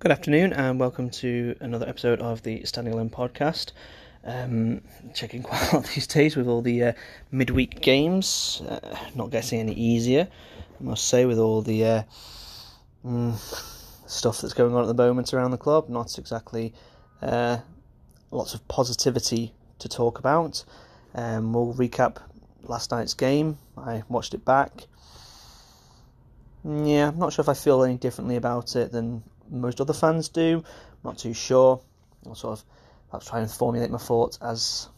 Good afternoon, and welcome to another episode of the Standing Alone podcast. Um, checking quite a lot these days with all the uh, midweek games, uh, not getting any easier, I must say, with all the uh, mm, stuff that's going on at the moment around the club. Not exactly uh, lots of positivity to talk about. Um, we'll recap last night's game. I watched it back. Yeah, I'm not sure if I feel any differently about it than most other fans do. I'm not too sure. I'll sort of perhaps try and formulate my thoughts as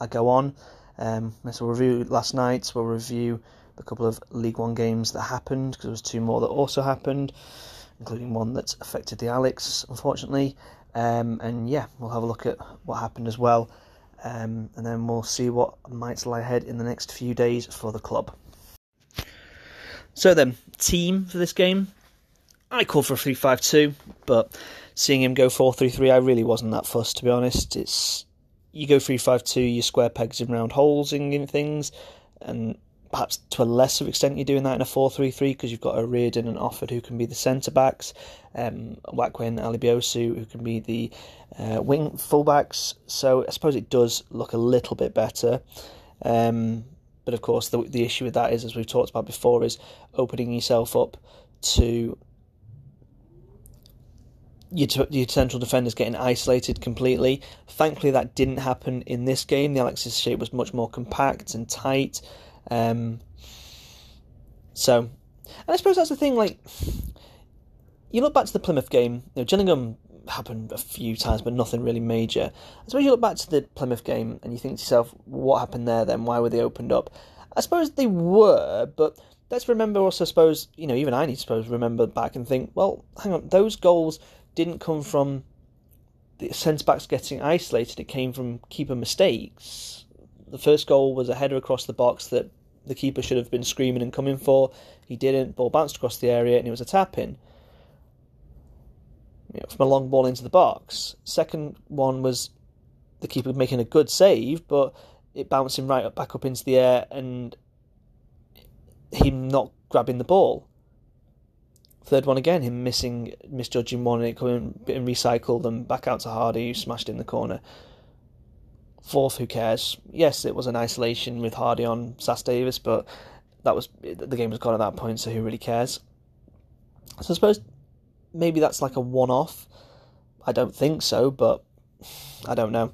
I go on. Um, so we'll review last night. We'll review a couple of League One games that happened because there was two more that also happened, including one that affected the Alex, unfortunately. Um, and yeah, we'll have a look at what happened as well, um, and then we'll see what might lie ahead in the next few days for the club. So then, team for this game. I called for a 3 5 2, but seeing him go 4 3 3, I really wasn't that fussed, to be honest. It's You go 3 5 2, you square pegs in round holes in things, and perhaps to a lesser extent you're doing that in a 4 3 3 because you've got a Reardon and Offord who can be the centre backs, um, Waquin, Alebiosu who can be the uh, wing fullbacks. So I suppose it does look a little bit better. Um, but of course, the, the issue with that is, as we've talked about before, is opening yourself up to your, your central defenders getting isolated completely. Thankfully, that didn't happen in this game. The Alex's shape was much more compact and tight. Um, so, and I suppose that's the thing. Like, you look back to the Plymouth game. You know, Gillingham happened a few times, but nothing really major. I suppose you look back to the Plymouth game and you think to yourself, what happened there? Then why were they opened up? I suppose they were, but let's remember also. Suppose you know, even I need to suppose remember back and think, well, hang on, those goals didn't come from the centre backs getting isolated. It came from keeper mistakes. The first goal was a header across the box that the keeper should have been screaming and coming for. He didn't. Ball bounced across the area and it was a tap in. You know, from a long ball into the box. Second one was the keeper making a good save, but it bouncing right back up into the air and him not grabbing the ball. Third one again, him missing, misjudging one, and it coming and recycled and back out to Hardy, who smashed in the corner. Fourth, who cares? Yes, it was an isolation with Hardy on Sass-Davies, but that was the game was gone at that point, so who really cares? So I suppose maybe that's like a one-off. I don't think so, but I don't know.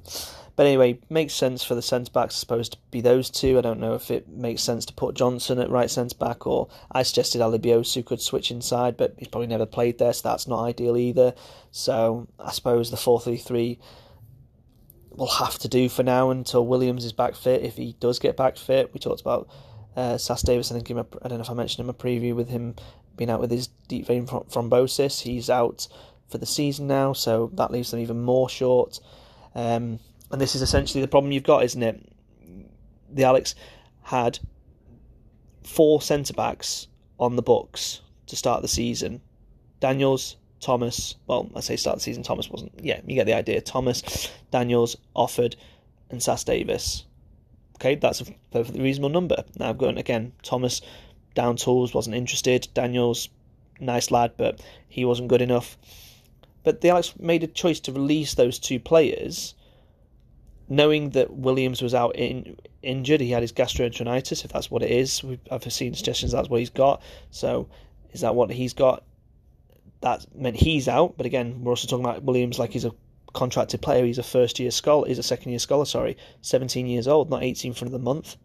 But anyway, makes sense for the centre backs supposed to be those two. I don't know if it makes sense to put Johnson at right centre back, or I suggested Alebiosu could switch inside, but he's probably never played there, so that's not ideal either. So I suppose the 4 3 3 will have to do for now until Williams is back fit. If he does get back fit, we talked about uh, Sass-Davies. I think him, I don't know if I mentioned him a preview with him being out with his deep vein thrombosis. He's out for the season now, so that leaves them even more short. Um, and this is essentially the problem you've got, isn't it? The Alex had four centre backs on the books to start the season. Daniels, Thomas. Well, I say start the season. Thomas wasn't. Yeah, you get the idea. Thomas, Daniels, Offord, and Sass-Davies. Okay, that's a perfectly reasonable number. Now I've got again Thomas down tools wasn't interested. Daniels, nice lad, but he wasn't good enough. But the Alex made a choice to release those two players knowing that Williams was out in, injured, he had his gastroenteritis, if that's what it is. I've seen suggestions that's what he's got. So, is that what he's got? That meant he's out. But again, we're also talking about Williams like he's a contracted player. He's a first year scholar. He's a second year scholar. Sorry, 17 years old, not 18 for the month.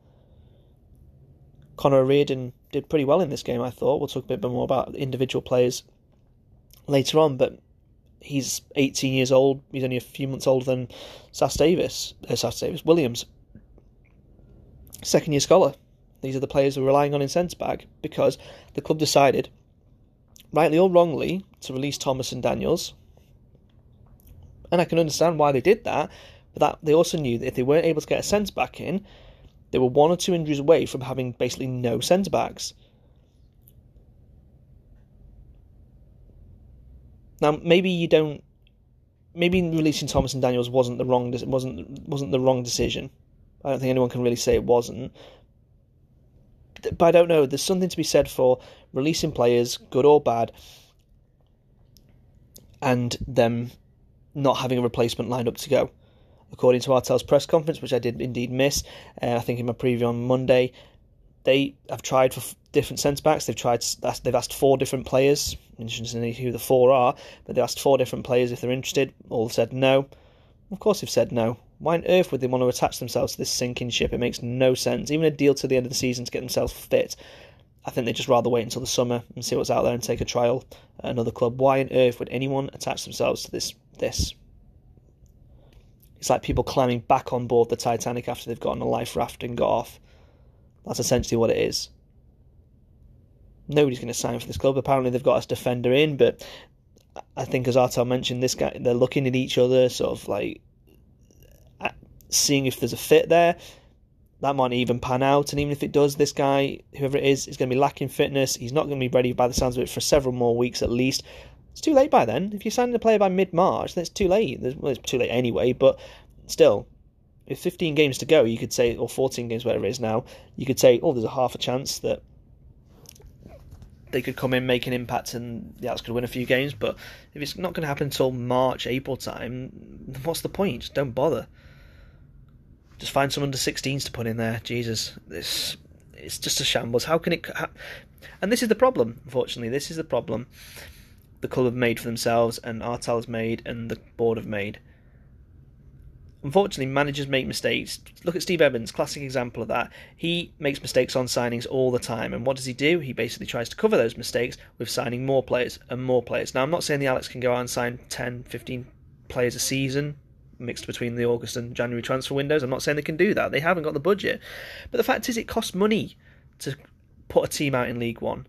Connor O'Riordan did pretty well in this game. I thought. We'll talk a bit more about individual players later on, but he's 18 years old. He's only a few months older than Sass-Davies, uh, Sass-Davies Williams, second year scholar. These are the players we're relying on in centre back because the club decided, rightly or wrongly, to release Thomas and Daniels. And I can understand why they did that, but that they also knew that if they weren't able to get a centre back in, they were one or two injuries away from having basically no centre backs. Now, maybe you don't. Maybe releasing Thomas and Daniels wasn't the wrong wasn't wasn't the wrong decision. I don't think anyone can really say it wasn't. But I don't know. There's something to be said for releasing players, good or bad, and them not having a replacement lined up to go. According to Artell's press conference, which I did indeed miss, uh, I think in my preview on Monday, they have tried for different centre backs. They've tried. They've asked four different players. Interesting who the four are, but they've asked four different players if they're interested. All said no. Of course, they've said no. Why on earth would they want to attach themselves to this sinking ship? It makes no sense. Even a deal to the end of the season to get themselves fit. I think they'd just rather wait until the summer and see what's out there and take a trial at another club. Why on earth would anyone attach themselves to this? This. It's like people climbing back on board the Titanic after they've gotten a life raft and got off. That's essentially what it is. Nobody's going to sign for this club. Apparently, they've got a defender in, but I think, as Artell mentioned, this guy they're looking at each other, sort of like uh, seeing if there's a fit there. That might even pan out, and even if it does, this guy, whoever it is, is going to be lacking fitness. He's not going to be ready by the sounds of it for several more weeks at least. It's too late by then. If you sign a player by mid March, then it's too late. Well, it's too late anyway, but still, with 15 games to go, you could say, or 14 games, whatever it is now, you could say, oh, there's a half a chance that they could come in, make an impact, and the Alex could win a few games. But if it's not going to happen until March, April time, what's the point? Just don't bother. Just find some under 16s to put in there. Jesus, this it's just a shambles. How can it? And this is the problem. Unfortunately, this is the problem. The club have made for themselves, and Artell has made, and the board have made unfortunately, managers make mistakes. Look at Steve Evans, classic example of that. He makes mistakes on signings all the time, and what does he do? He basically tries to cover those mistakes with signing more players and more players. Now, I'm not saying the Alex can go out and sign 10, 15 players a season mixed between the August and January transfer windows. I'm not saying they can do that. They haven't got the budget. But the fact is, it costs money to put a team out in League One.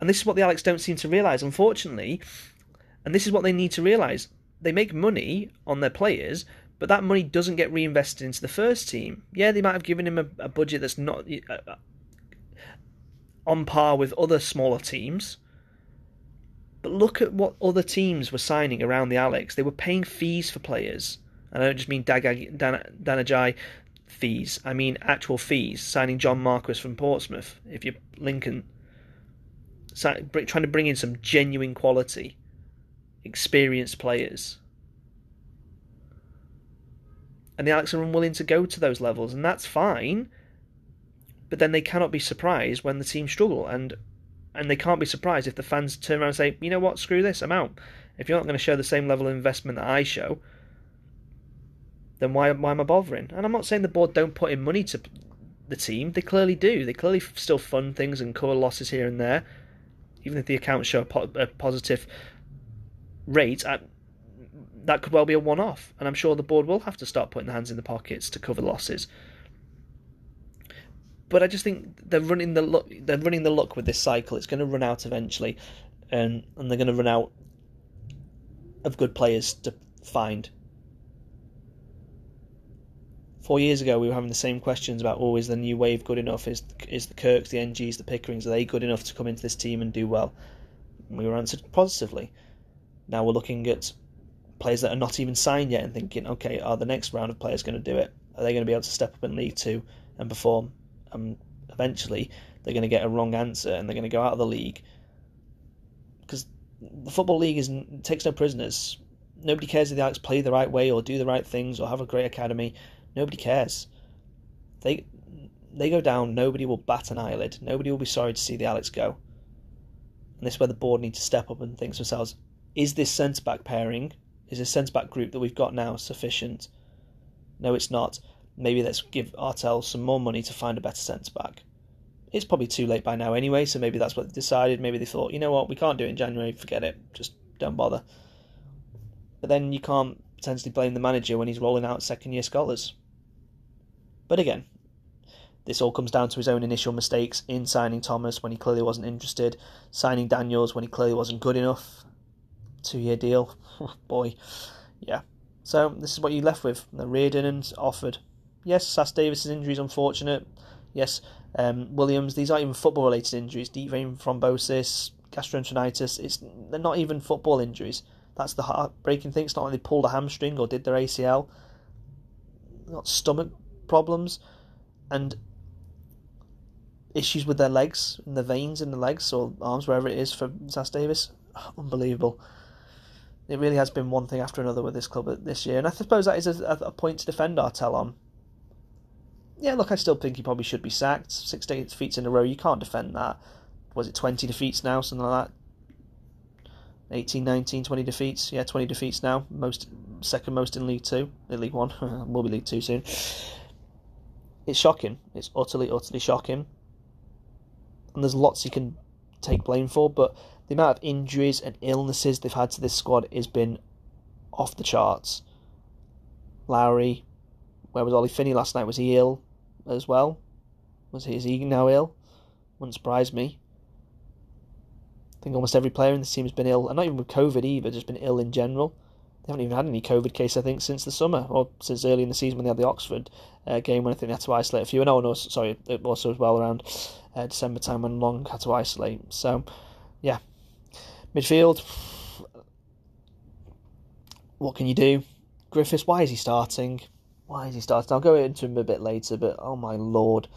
And this is what the Alex don't seem to realise, unfortunately. And this is what they need to realise they make money on their players, but that money doesn't get reinvested into the first team. Yeah, they might have given him a, a budget that's not uh, uh, on par with other smaller teams. But look at what other teams were signing around the Alex. They were paying fees for players. And I don't just mean Dag- Dan- Danajai fees. I mean actual fees. Signing John Marquis from Portsmouth. If you're Lincoln, trying to bring in some genuine quality experienced players. And the Alex are unwilling to go to those levels, and that's fine. But then they cannot be surprised when the team struggle, and and they can't be surprised if the fans turn around and say, you know what, screw this, I'm out. If you're not going to show the same level of investment that I show, then why, why am I bothering? And I'm not saying the board don't put in money to the team. They clearly do. They clearly still fund things and cover losses here and there, even if the accounts show a, positive rate, at, that could well be a one off. And I'm sure the board will have to start putting their hands in the pockets to cover losses. But I just think they're running the luck. They're running the luck with this cycle. It's going to run out eventually, and and they're going to run out of good players to find. Four years ago, we were having the same questions about, oh, is the new wave good enough? Is is the Kirks, the NGs, the Pickerings, are they good enough to come into this team and do well? We were answered positively. Now we're looking at players that are not even signed yet and thinking, okay, are the next round of players going to do it? Are they going to be able to step up in League Two and perform? And eventually, they're going to get a wrong answer and they're going to go out of the league because the football league is takes no prisoners. Nobody cares if the Alex play the right way or do the right things or have a great academy. Nobody cares. They they go down. Nobody will bat an eyelid. Nobody will be sorry to see the Alex go. And this is where the board need to step up and think to themselves: is this centre back pairing, is this centre back group that we've got now sufficient? No, it's not. Maybe let's give Artell some more money to find a better centre back. It's probably too late by now anyway, so maybe that's what they decided. Maybe they thought, you know what, we can't do it in January, forget it, just don't bother. But then you can't potentially blame the manager when he's rolling out second year scholars. But again, this all comes down to his own initial mistakes in signing Thomas when he clearly wasn't interested, signing Daniels when he clearly wasn't good enough, two year deal. Oh, boy, yeah. So this is what you left with. The Reardon and Offord. Yes, Sass-Davies' injury is unfortunate. Yes, um, Williams. These aren't even football related injuries. Deep vein thrombosis, gastroenteritis. It's they're not even football injuries. That's the heartbreaking thing. It's not like they pulled a hamstring or did their ACL. Not stomach problems, and issues with their legs and the veins in the legs or arms, wherever it is for Sass-Davies. Unbelievable. It really has been one thing after another with this club uh, this year, and I suppose that is a, a point to defend Artell on. Yeah, look, I still think he probably should be sacked. Six defeats in a row, you can't defend that. Was it 20 defeats now, something like that? 18, 19, 20 defeats. Yeah, 20 defeats now. Most second most in League Two, in League One. will be League Two soon. It's shocking. It's utterly, utterly shocking. And there's lots you can take blame for, but the amount of injuries and illnesses they've had to this squad has been off the charts. Lowery, where was Ollie Finney last night? Was he ill as well? Was he, is he now ill? Wouldn't surprise me. I think almost every player in the team has been ill, and not even with COVID either, just been ill in general. They haven't even had any COVID case, I think, since the summer or since early in the season when they had the Oxford uh, game when I think they had to isolate a few. And oh no, sorry, also as well around uh, December time when Long had to isolate. So, yeah, midfield. What can you do? Griffiths, why is he starting? Why is he starting? I'll go into him a bit later, but oh my lord.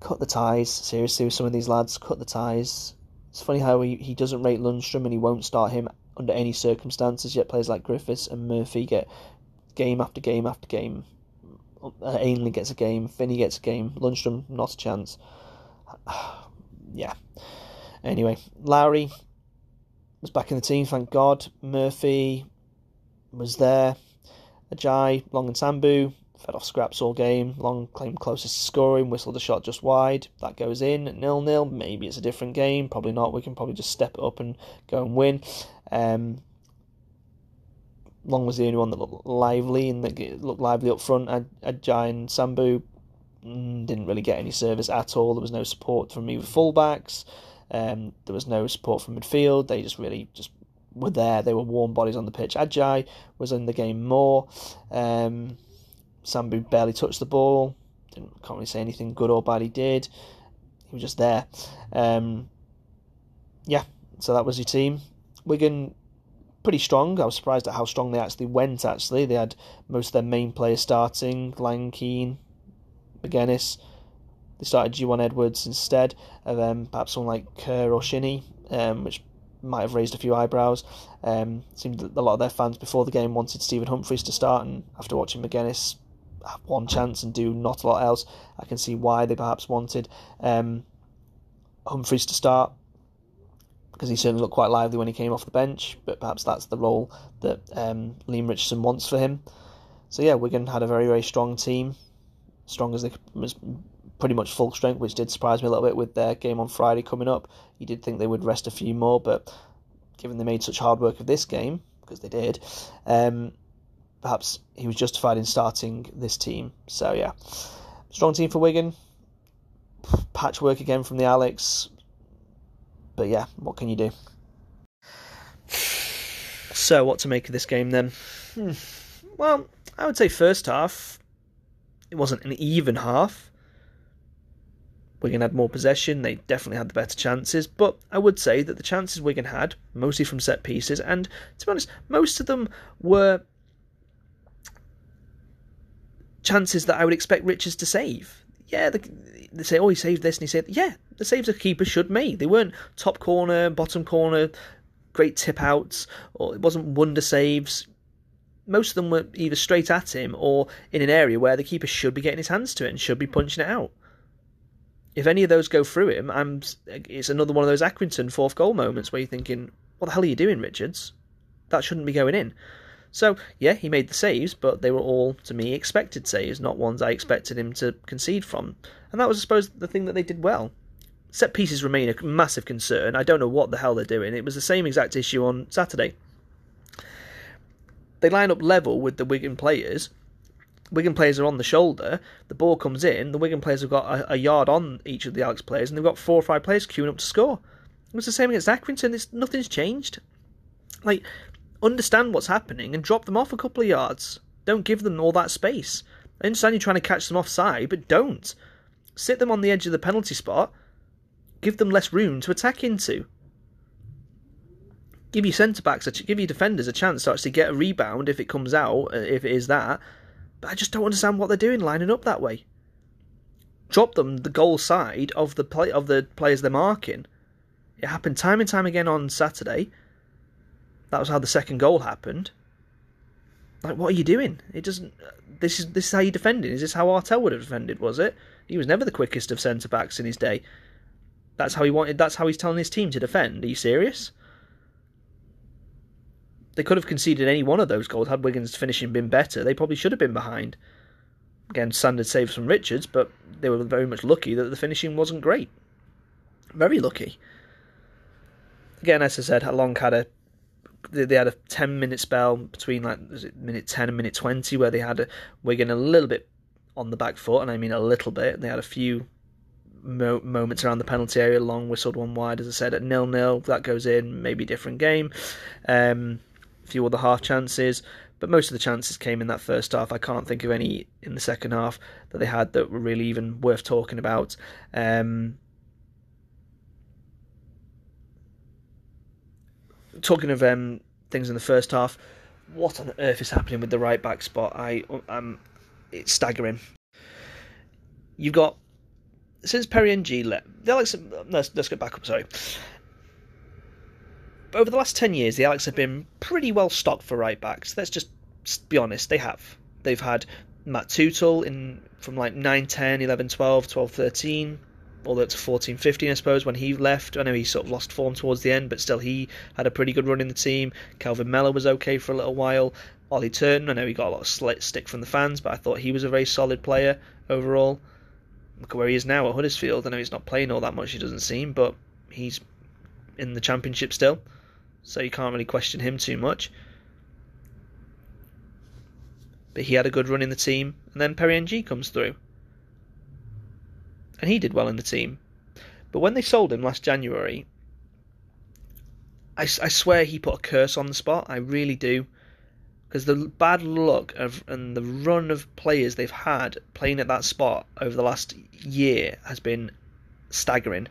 Cut the ties, seriously, with some of these lads. Cut the ties. It's funny how he, he doesn't rate Lundstram and he won't start him under any circumstances, yet players like Griffiths and Murphy get game after game after game. Uh, Ainley gets a game, Finney gets a game, Lundstram, not a chance. yeah. Anyway, Lowery was back in the team, thank God. Murphy was there. Ajay, Long and Sambou fed off scraps all game. Long claimed closest to scoring, whistled a shot just wide. That goes in, nil nil. Maybe it's a different game. Probably not. We can probably just step it up and go and win. Um, Long was the only one that looked lively and that looked lively up front. Ajayi and Sambou mm, didn't really get any service at all. There was no support from either fullbacks. Um, there was no support from midfield. They just really just were there. They were warm bodies on the pitch. Ajayi was in the game more. Um, Sambou barely touched the ball. Didn't can't really say anything good or bad he did. He was just there. Um, yeah, so that was your team. Wigan pretty strong. I was surprised at how strong they actually went. Actually, they had most of their main players starting: Lang, McGuinness. They started Gwion Edwards instead of um, perhaps someone like Kerr or Shinnie, um, which might have raised a few eyebrows. Um, seemed a lot of their fans before the game wanted Stephen Humphrys to start, and after watching McGuinness have one chance and do not a lot else. I can see why they perhaps wanted um, to start because he certainly looked quite lively when he came off the bench, but perhaps that's the role that um, Leam Richardson wants for him. So yeah, Wigan had a very very strong team, strong as they was pretty much full strength, which did surprise me a little bit with their game on Friday coming up. You did think they would rest a few more, but given they made such hard work of this game because they did, um, perhaps he was justified in starting this team. So yeah, strong team for Wigan. Patchwork again from the Alex, but yeah, what can you do? So what to make of this game then? Hmm. Well, I would say first half it wasn't an even half. Wigan had more possession, they definitely had the better chances, but I would say that the chances Wigan had, mostly from set pieces, and to be honest, most of them were chances that I would expect Richards to save. Yeah, they, they say, oh, he saved this, and he said, yeah, the saves a keeper should make. They weren't top corner, bottom corner, great tip outs, or it wasn't wonder saves. Most of them were either straight at him or in an area where the keeper should be getting his hands to it and should be punching it out. If any of those go through him, I'm, it's another one of those Accrington fourth goal moments where you're thinking, what the hell are you doing, Richards? That shouldn't be going in. So, yeah, he made the saves, but they were all, to me, expected saves, not ones I expected him to concede from. And that was, I suppose, the thing that they did well. Set pieces remain a massive concern. I don't know what the hell they're doing. It was the same exact issue on Saturday. They line up level with the Wigan players. Wigan players are on the shoulder. The ball comes in. The Wigan players have got a, a yard on each of the Alex players, and they've got four or five players queuing up to score. It was the same against Accrington. It's, nothing's changed. Like understand what's happening and drop them off a couple of yards. Don't give them all that space. I understand you're trying to catch them offside, but don't. Sit them on the edge of the penalty spot. Give them less room to attack into. Give your centre backs, give your defenders a chance to actually get a rebound if it comes out, uh, if it is that. But I just don't understand what they're doing lining up that way. Drop them the goal side of the play of the players they're marking. It happened time and time again on Saturday That was how the second goal happened. Like, what are you doing? It doesn't. This is this is how you defended. Is this how Artell would have defended? Was it? He was never the quickest of centre backs in his day. That's how he wanted. That's how he's telling his team to defend. Are you serious? They could have conceded any one of those goals had Wigan's finishing been better. They probably should have been behind. Again, standard saves from Richards, but they were very much lucky that the finishing wasn't great. Very lucky. Again, as I said, Long had a they had a 10 minute spell between like was it minute 10 and minute 20 where they had a Wigan a little bit on the back foot and I mean a little bit they had a few mo- moments around the penalty area long whistled one wide as I said at nil nil that goes in maybe different game um, few other half chances but most of the chances came in that first half I can't think of any in the second half that they had that were really even worth talking about um, talking of um, things in the first half, what on earth is happening with the right back spot? I um, it's staggering. You've got since Perry Ng left, the Alex. Let's, let's get back up. Sorry. Over the last ten years, the Alex have been pretty well stocked for right backs. Let's just be honest. They have. They've had Matt Tootle in from like 9, 10, 11, 12, 12, 13, all the way to 14 15, I suppose, when he left. I know he sort of lost form towards the end, but still he had a pretty good run in the team. Kelvin Mellor was okay for a little while. Ollie Turton, I know he got a lot of stick from the fans, but I thought he was a very solid player overall. Look at where he is now at Huddersfield. I know he's not playing all that much, he doesn't seem, but he's in the Championship still, so you can't really question him too much. But he had a good run in the team, and then Perry Ng comes through and he did well in the team. But when they sold him last January, I, I swear he put a curse on the spot. I really do. Because the bad luck of and the run of players they've had playing at that spot over the last year has been staggering.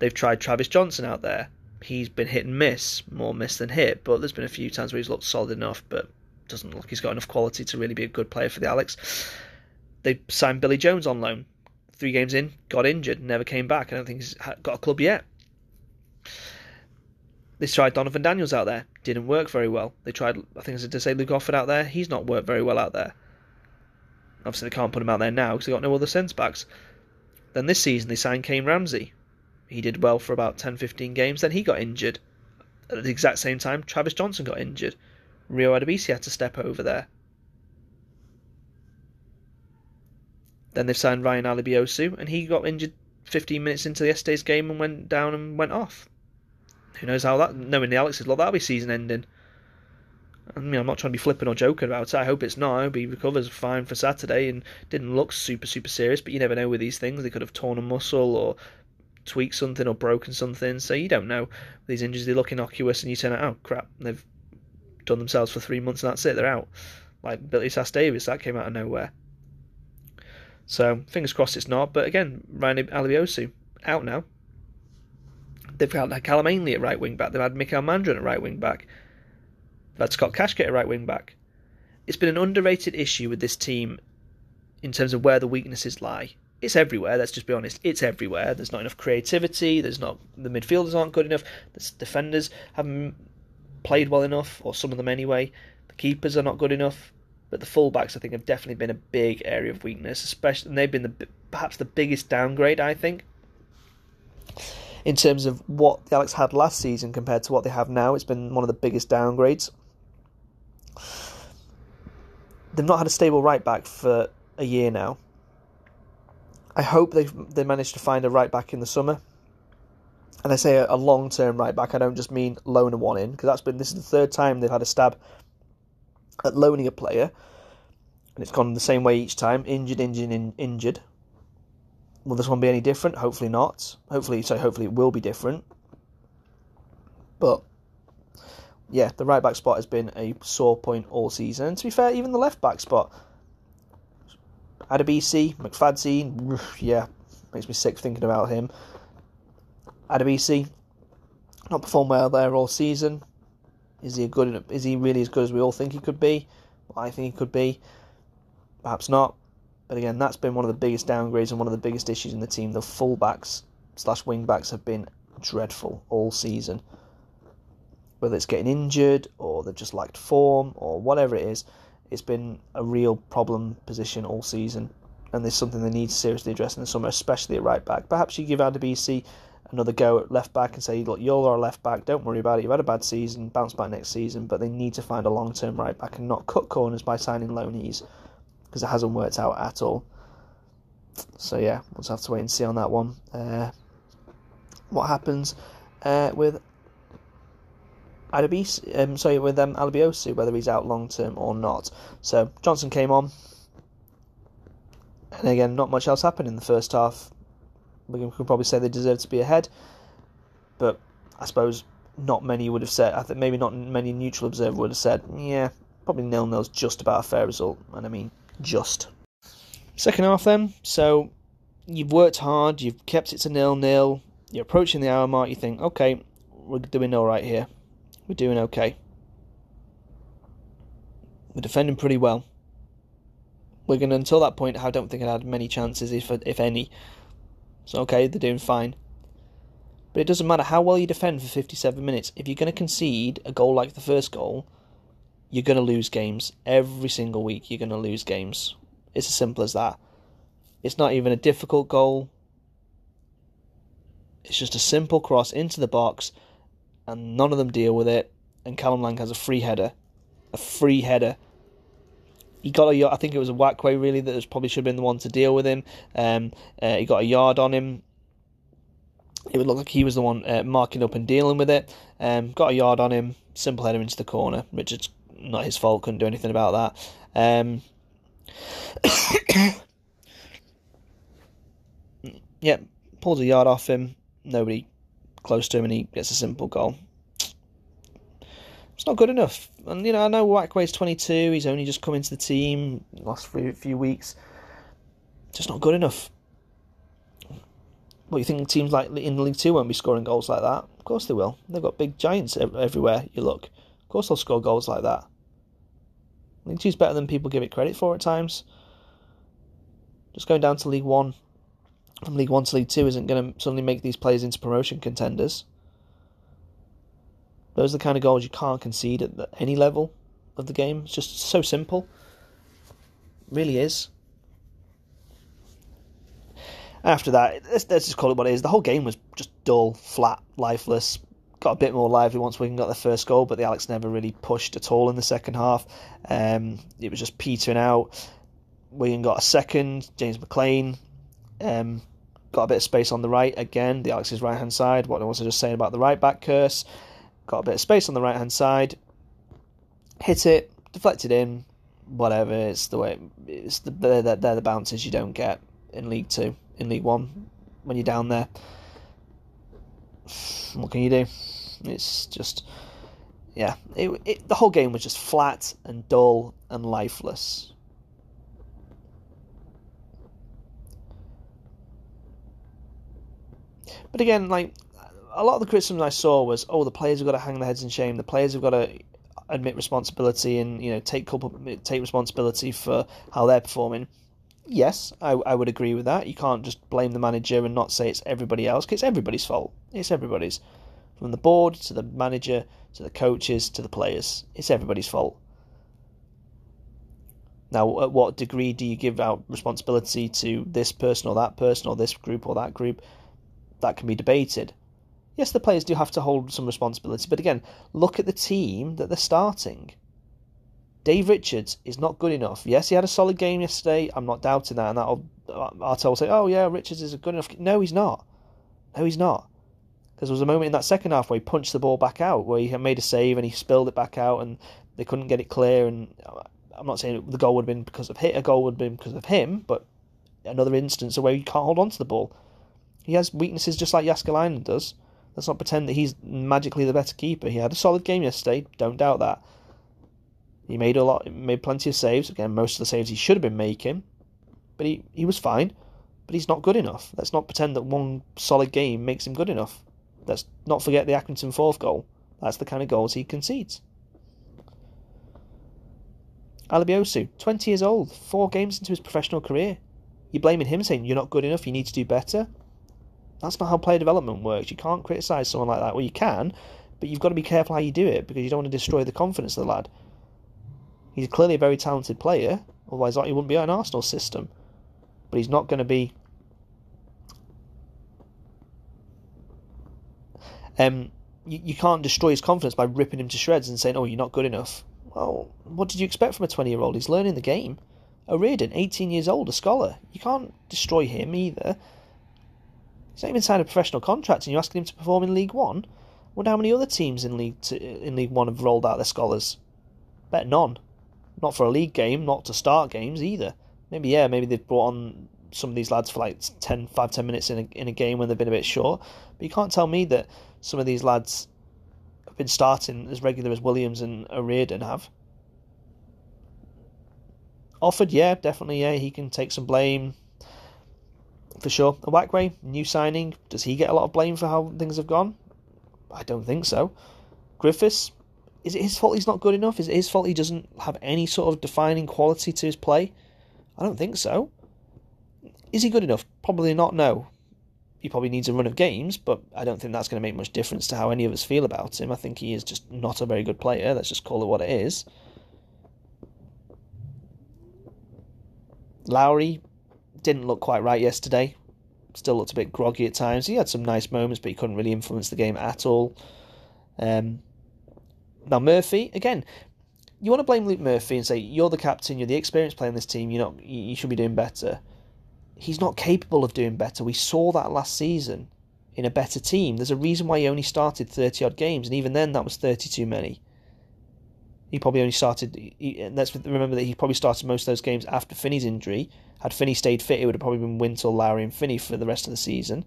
They've tried Travis Johnson out there. He's been hit and miss, more miss than hit, but there's been a few times where he's looked solid enough, but doesn't look he's got enough quality to really be a good player for the Alex. They signed Billy Jones on loan three games in, got injured, never came back. I don't think he's got a club yet. They tried Donervon Daniels out there, didn't work very well. They tried, I think I said to say Luke Offord out there, he's not worked very well out there. Obviously, they can't put him out there now because they got no other centre backs. Then this season, they signed Kane Ramsay. He did well for about 10 15 games, then he got injured. At the exact same time, Travis Johnson got injured. Rio Adebisi had to step over there. Then they've signed Ryan Alebiosu, and he got injured 15 minutes into yesterday's game and went down and went off. Who knows how that? Knowing the Alexes, look, that'll be season ending. I mean, I'm not trying to be flipping or joking about it. I hope it's not. I hope he recovers fine for Saturday and didn't look super, super serious. But you never know with these things. They could have torn a muscle or tweaked something or broken something. So you don't know. These injuries, they look innocuous and you turn out, oh, crap, they've done themselves for three months and that's it. They're out. Like Billy Sass-Davies, that came out of nowhere. So fingers crossed it's not. But again, Ryan Alebiosu out now. They've had Callum Ainley at right wing back. They've had Mikael Mandron at right wing back. They've had Scott Kashket at right wing back. It's been an underrated issue with this team in terms of where the weaknesses lie. It's everywhere. Let's just be honest. It's everywhere. There's not enough creativity. There's not the midfielders aren't good enough. The defenders haven't played well enough, or some of them anyway. The keepers are not good enough. But the fullbacks, I think, have definitely been a big area of weakness, especially and they've been the perhaps the biggest downgrade. I think in terms of what the Alex had last season compared to what they have now, it's been one of the biggest downgrades. They've not had a stable right back for a year now. I hope they they managed to find a right back in the summer. And I say a, a long term right back. I don't just mean loan a one in because that's been this is the third time they've had a stab at loaning a player, and it's gone the same way each time injured, injured, in, injured. Will this one be any different? Hopefully not. Hopefully, so hopefully it will be different. But yeah, the right back spot has been a sore point all season. And to be fair, even the left back spot, Adebisi, McFadzean, yeah, makes me sick thinking about him. Adebisi, not performed well there all season. Is he good? Is he really as good as we all think he could be? I think he could be. Perhaps not. But again, that's been one of the biggest downgrades and one of the biggest issues in the team. The fullbacks slash wingbacks have been dreadful all season. whether it's getting injured or they've just lacked form or whatever it is, it's been a real problem position all season. And there's something they need to seriously address in the summer, especially at right back. Perhaps you give Adebisi another go at left back and say, look, you're our left back, don't worry about it. You've had a bad season, bounce back next season. But they need to find a long term right back and not cut corners by signing loanees because it hasn't worked out at all. So yeah, we'll have to wait and see on that one. Uh, what happens uh, with Adebis, um, sorry, with um, Alebiosu, whether he's out long term or not. So Johnson came on, and again, not much else happened in the first half. We can probably say they deserved to be ahead, but I suppose not many would have said. I think maybe not many neutral observer would have said, yeah, probably nil nil's just about a fair result, and I mean just. Second half then, so you've worked hard, you've kept it to nil nil. You're approaching the hour mark. You think, okay, we're doing all right here. We're doing okay. We're defending pretty well. We're going to, until that point, I don't think I had many chances, if if any. So, okay, they're doing fine. But it doesn't matter how well you defend for 57 minutes. If you're going to concede a goal like the first goal, you're going to lose games. Every single week, you're going to lose games. It's as simple as that. It's not even a difficult goal. It's just a simple cross into the box and none of them deal with it. And Callum Lang has a free header, a free header. He got a, I think it was a Wakwe really that was probably should have been the one to deal with him. Um, uh, he got a yard on him. It would look like he was the one uh, marking up and dealing with it. Um, got a yard on him, simple header into the corner. Richard's not his fault, couldn't do anything about that. Um, yeah, pulls a yard off him. Nobody close to him and he gets a simple goal. It's not good enough. And, you know, I know Wakwe's 22, he's only just come into the team, last few, few weeks. Just not good enough. What, you think teams like in League 2 won't be scoring goals like that? Of course they will. They've got big giants everywhere you look. Of course they'll score goals like that. League 2 is better than people give it credit for at times. Just going down to League 1 League One to League Two isn't going to suddenly make these players into promotion contenders. Those are the kind of goals you can't concede at any level of the game. It's just so simple. It really is. After that, let's, let's just call it what it is. The whole game was just dull, flat, lifeless. Got a bit more lively once Wigan got their first goal, but the Alex never really pushed at all in the second half. Um, it was just petering out. Wigan got a second. James McClean um, got a bit of space on the right again, the Alex's right hand side. What I was just saying about the right back curse. Got a bit of space on the right hand side. Hit it, deflected in, whatever. It's the way. It's the they're, they're the bounces you don't get in League Two, in League One, when you're down there. What can you do? It's just, yeah. It, it the whole game was just flat and dull and lifeless. But again, like a lot of the criticism I saw was, oh, the players have got to hang their heads in shame. The players have got to admit responsibility and you know take take responsibility for how they're performing. Yes, I, I would agree with that. You can't just blame the manager and not say it's everybody else. Cause it's everybody's fault. It's everybody's, from the board to the manager to the coaches to the players. It's everybody's fault. Now, at what degree do you give out responsibility to this person or that person or this group or that group? That can be debated. Yes, the players do have to hold some responsibility, but again, look at the team that they're starting. Dave Richards is not good enough. Yes, he had a solid game yesterday. I'm not doubting that, and that'll Artell uh, will say, "Oh yeah, Richards is a good enough." No, he's not. No, he's not. Because there was a moment in that second half where he punched the ball back out, where he made a save and he spilled it back out, and they couldn't get it clear. And uh, I'm not saying the goal would have been because of hit, a goal would have been because of him, but another instance where you can't hold on to the ball. He has weaknesses just like Jääskeläinen does. Let's not pretend that he's magically the better keeper. He had a solid game yesterday, don't doubt that. He made a lot, made plenty of saves. Again, most of the saves he should have been making, but he, he was fine. But he's not good enough. Let's not pretend that one solid game makes him good enough. Let's not forget the Accrington fourth goal. That's the kind of goals he concedes. Alebiosu, 20 years old, four games into his professional career. You're blaming him saying you're not good enough, you need to do better? That's not how player development works. You can't criticise someone like that. Well, you can, but you've got to be careful how you do it because you don't want to destroy the confidence of the lad. He's clearly a very talented player, otherwise he wouldn't be on Arsenal system. But he's not going to be. Um, you, you can't destroy his confidence by ripping him to shreds and saying, "Oh, you're not good enough." Well, what did you expect from a 20-year-old? He's learning the game. O'Riordan, 18 years old, a scholar. You can't destroy him either. He's not even signed a professional contract, and you're asking him to perform in League One. Wonder how many other teams in League Two, in League One have rolled out their scholars. Bet none. Not for a league game, not to start games either. Maybe yeah, maybe they've brought on some of these lads for like 10, 5, 10 minutes in a, in a game when they've been a bit short. But you can't tell me that some of these lads have been starting as regular as Williams and O'Riordan have. Offord, yeah, definitely, yeah, he can take some blame for sure. Uwakwe, new signing, does he get a lot of blame for how things have gone? I don't think so. Griffiths, is it his fault he's not good enough? Is it his fault he doesn't have any sort of defining quality to his play? I don't think so. Is he good enough? Probably not, no. He probably needs a run of games, but I don't think that's going to make much difference to how any of us feel about him. I think he is just not a very good player. Let's just call it what it is. Lowry didn't look quite right yesterday. Still looked a bit groggy at times. He had some nice moments, but he couldn't really influence the game at all. Um, now Murphy, again, you want to blame Luke Murphy and say you're the captain, you're the experienced player in this team. You're not, you should be doing better. He's not capable of doing better. We saw that last season in a better team. There's a reason why he only started thirty odd games, and even then, that was thirty too many. He probably only started. He, let's remember that he probably started most of those games after Finney's injury. Had Finney stayed fit, it would have probably been Wintle, Lowery, and Finney for the rest of the season.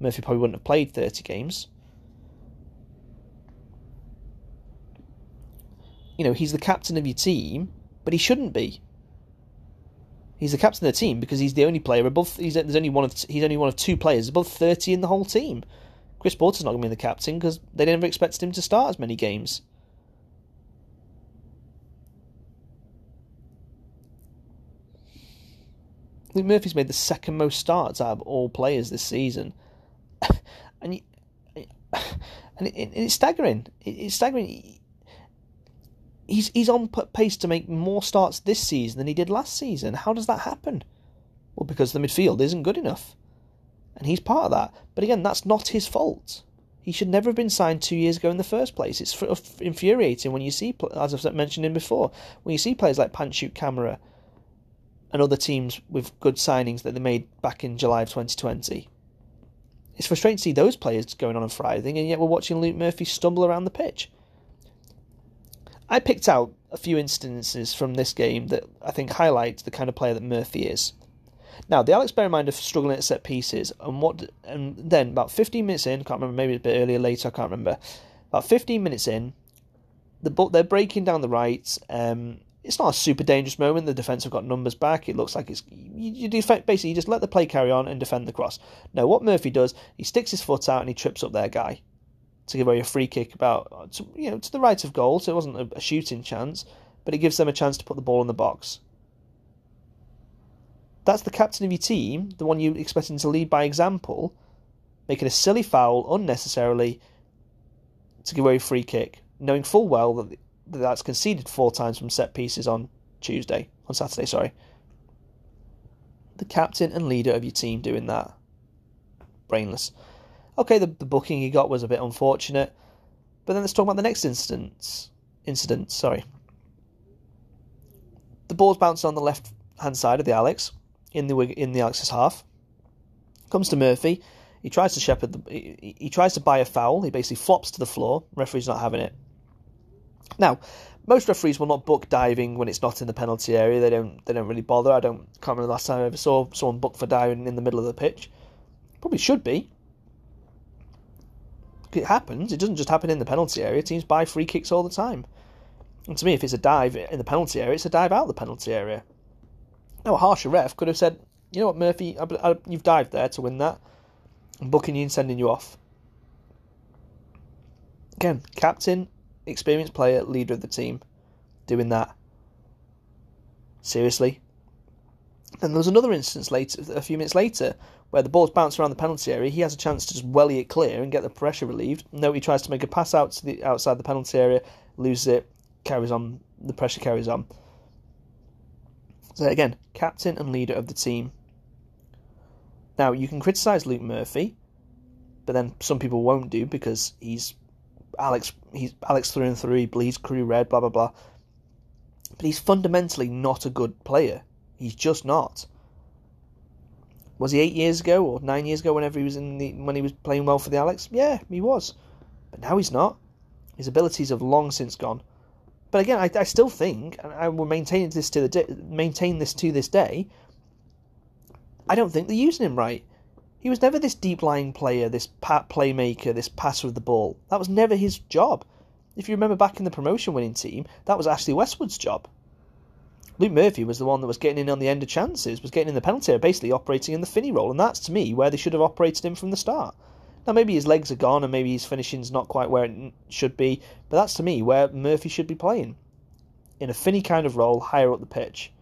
Murphy probably wouldn't have played thirty games. you know, he's the captain of your team, but he shouldn't be. He's the captain of the team because he's the only player above. He's there's only one of he's only one of two players above thirty in the whole team. Chris Porter's not going to be the captain because they never expected him to start as many games. Luke Murphy's made the second most starts out of all players this season, and and, it, it's staggering. It's staggering he's he's on pace to make more starts this season than he did last season. How does that happen? Well, because the midfield isn't good enough, and he's part of that. But again, that's not his fault. He should never have been signed two years ago in the first place. It's infuriating when you see, as I've mentioned him before, when you see players like Panutche Camará and other teams with good signings that they made back in July of 2020. It's frustrating to see those players going on and thriving, and yet we're watching Luke Murphy stumble around the pitch. I picked out a few instances from this game that I think highlight the kind of player that Murphy is. Now, the Alex bear in mind of struggling at set pieces, and what, and then about 15 minutes in, can't remember, maybe a bit earlier, later, I can't remember. About 15 minutes in, the they're breaking down the right. Um, it's not a super dangerous moment. The defence have got numbers back. It looks like it's you, you defend, basically you just let the play carry on and defend the cross. No, what Murphy does, he sticks his foot out and he trips up their guy to give away a free kick about uh, to, you know to the right of goal, so it wasn't a, a shooting chance, but it gives them a chance to put the ball in the box. That's the captain of your team, the one you're expecting to lead by example, making a silly foul unnecessarily to give away a free kick, knowing full well that that's conceded four times from set pieces on Tuesday, on Saturday, sorry. The captain and leader of your team doing that. Brainless. Okay, the, the booking he got was a bit unfortunate, but then let's talk about the next instance. Incident, sorry. The ball's bounced on the left hand side of the Alex in the in the Alex's half. Comes to Murphy. He tries to shepherd. The, he, he tries to buy a foul. He basically flops to the floor. Referee's not having it. Now, most referees will not book diving when it's not in the penalty area. They don't. They don't really bother. I don't. Can't remember the last time I ever saw someone book for diving in the middle of the pitch. Probably should be it happens. It doesn't just happen in the penalty area. Teams buy free kicks all the time. And to me, if it's a dive in the penalty area, it's a dive out of the penalty area. Now, a harsher ref could have said, you know what, Murphy, you've dived there to win that. I'm booking you and sending you off. Again, captain, experienced player, leader of the team, doing that. Seriously? Then there was another instance later, a few minutes later, where the ball's bounced around the penalty area, he has a chance to just welly it clear and get the pressure relieved. No, he tries to make a pass out to the outside the penalty area, loses it, carries on. The pressure carries on. So again, captain and leader of the team. Now you can criticise Luke Murphy, but then some people won't do because he's Alex. He's Alex through and through. He bleeds Crewe red. Blah blah blah. But he's fundamentally not a good player. He's just not. Was he eight years ago or nine years ago? Whenever he was in the when he was playing well for the Alex, yeah, he was. But now he's not. His abilities have long since gone. But again, I, I still think, and I will maintain this to the di- maintain this to this day. I don't think they're using him right. He was never this deep lying player, this playmaker, this passer of the ball. That was never his job. If you remember back in the promotion winning team, that was Ashley Westwood's job. Luke Murphy was the one that was getting in on the end of chances, was getting in the penalty area, basically operating in the Finney role, and that's to me where they should have operated him from the start. Now maybe his legs are gone and maybe his finishing's not quite where it should be, but that's to me where Murphy should be playing. In a Finney kind of role, higher up the pitch.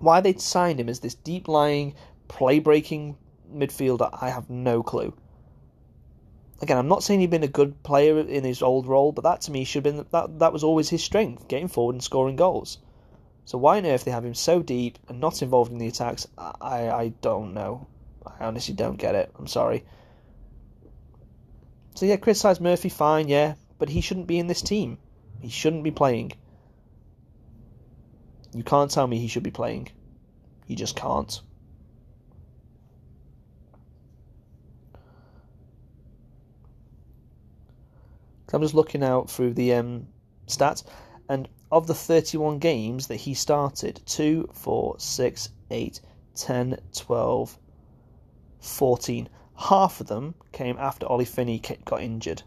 Why they'd signed him as this deep lying, play breaking midfielder, I have no clue. Again, I'm not saying he'd been a good player in his old role, but that to me should have been that that was always his strength, getting forward and scoring goals. So why on earth they have him so deep and not involved in the attacks? I I don't know. I honestly don't get it. I'm sorry. So yeah, criticise Murphy, fine, yeah, but he shouldn't be in this team. He shouldn't be playing. You can't tell me he should be playing. You just can't. I'm just looking out through the um, stats, and of the 31 games that he started, 2, 4, 6, 8, 10, 12, 14. Half of them came after Ollie Finney got injured.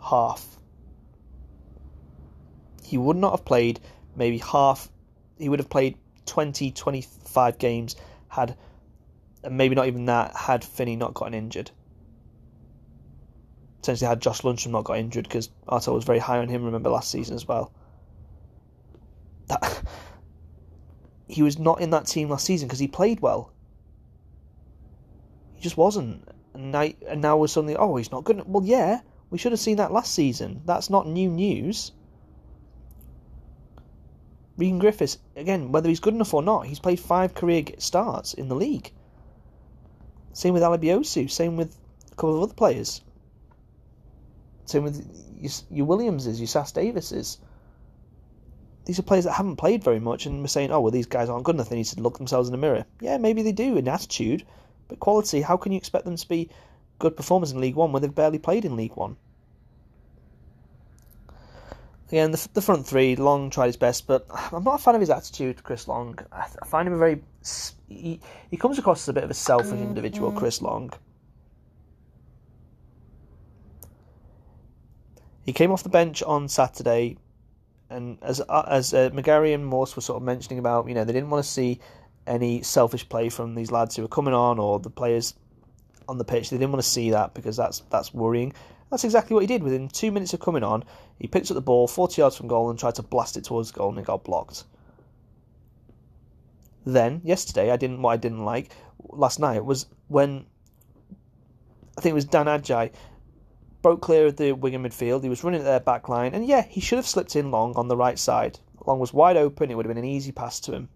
Half. He would not have played maybe half, he would have played 20, 25 games had, and maybe not even that, had Finney not gotten injured. Potentially had Josh Lundstram not got injured because Arto was very high on him, remember, last season as well. That, he was not in that team last season because he played well He just wasn't. And now, and now we're suddenly, oh, he's not good. Enough. Well, yeah, we should have seen that last season. That's not new news. Regan Griffiths, again, whether he's good enough or not, he's played five career starts in the league. Same with Alebiosu, same with a couple of other players. Same with your, your Williamses, your Sass-Davieses. These are players that haven't played very much, and we're saying, oh, well, these guys aren't good enough. They need to look themselves in the mirror. Yeah, maybe they do in attitude, but quality, how can you expect them to be good performers in League One when they've barely played in League One? Again, the, the front three, Long tried his best, but I'm not a fan of his attitude, Chris Long. I, I find him a very. He, he comes across as a bit of a selfish individual, mm-hmm. Chris Long. He came off the bench on Saturday, and as uh, as uh, McGarry and Morse were sort of mentioning about, you know, they didn't want to see any selfish play from these lads who were coming on or the players on the pitch. They didn't want to see that because that's that's worrying. That's exactly what he did. Within two minutes of coming on, he picked up the ball 40 yards from goal and tried to blast it towards goal and it got blocked. Then yesterday, I didn't what I didn't like last night was when I think it was Dan Agyei broke clear of the winger midfield. He was running at their back line, and yeah, he should have slipped in long on the right side. Long was wide open. It would have been an easy pass to him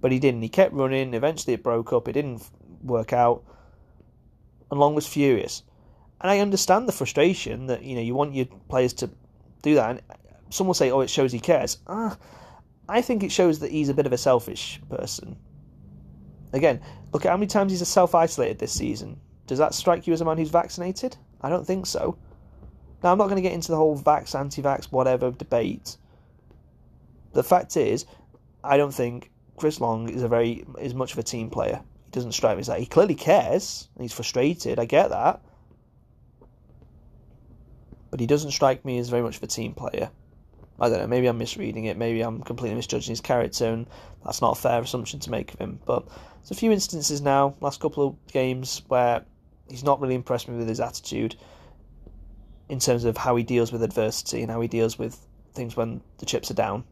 but he didn't. He kept running. Eventually, it broke up. It didn't work out. And Long was furious. And I understand the frustration that you know you want your players to do that. And some will say, "Oh, it shows he cares." Ah, I think it shows that he's a bit of a selfish person. Again, look at how many times he's self isolated this season. Does that strike you as a man who's vaccinated? I don't think so. Now, I'm not going to get into the whole vax, anti vax, whatever debate. The fact is, I don't think Chris Long is a very is much of a team player. He doesn't strike me as that. He clearly cares he's frustrated. I get that, but he doesn't strike me as very much of a team player. I don't know. Maybe I'm misreading it. Maybe I'm completely misjudging his character, and that's not a fair assumption to make of him. But there's a few instances now, last couple of games, where he's not really impressed me with his attitude in terms of how he deals with adversity and how he deals with things when the chips are down.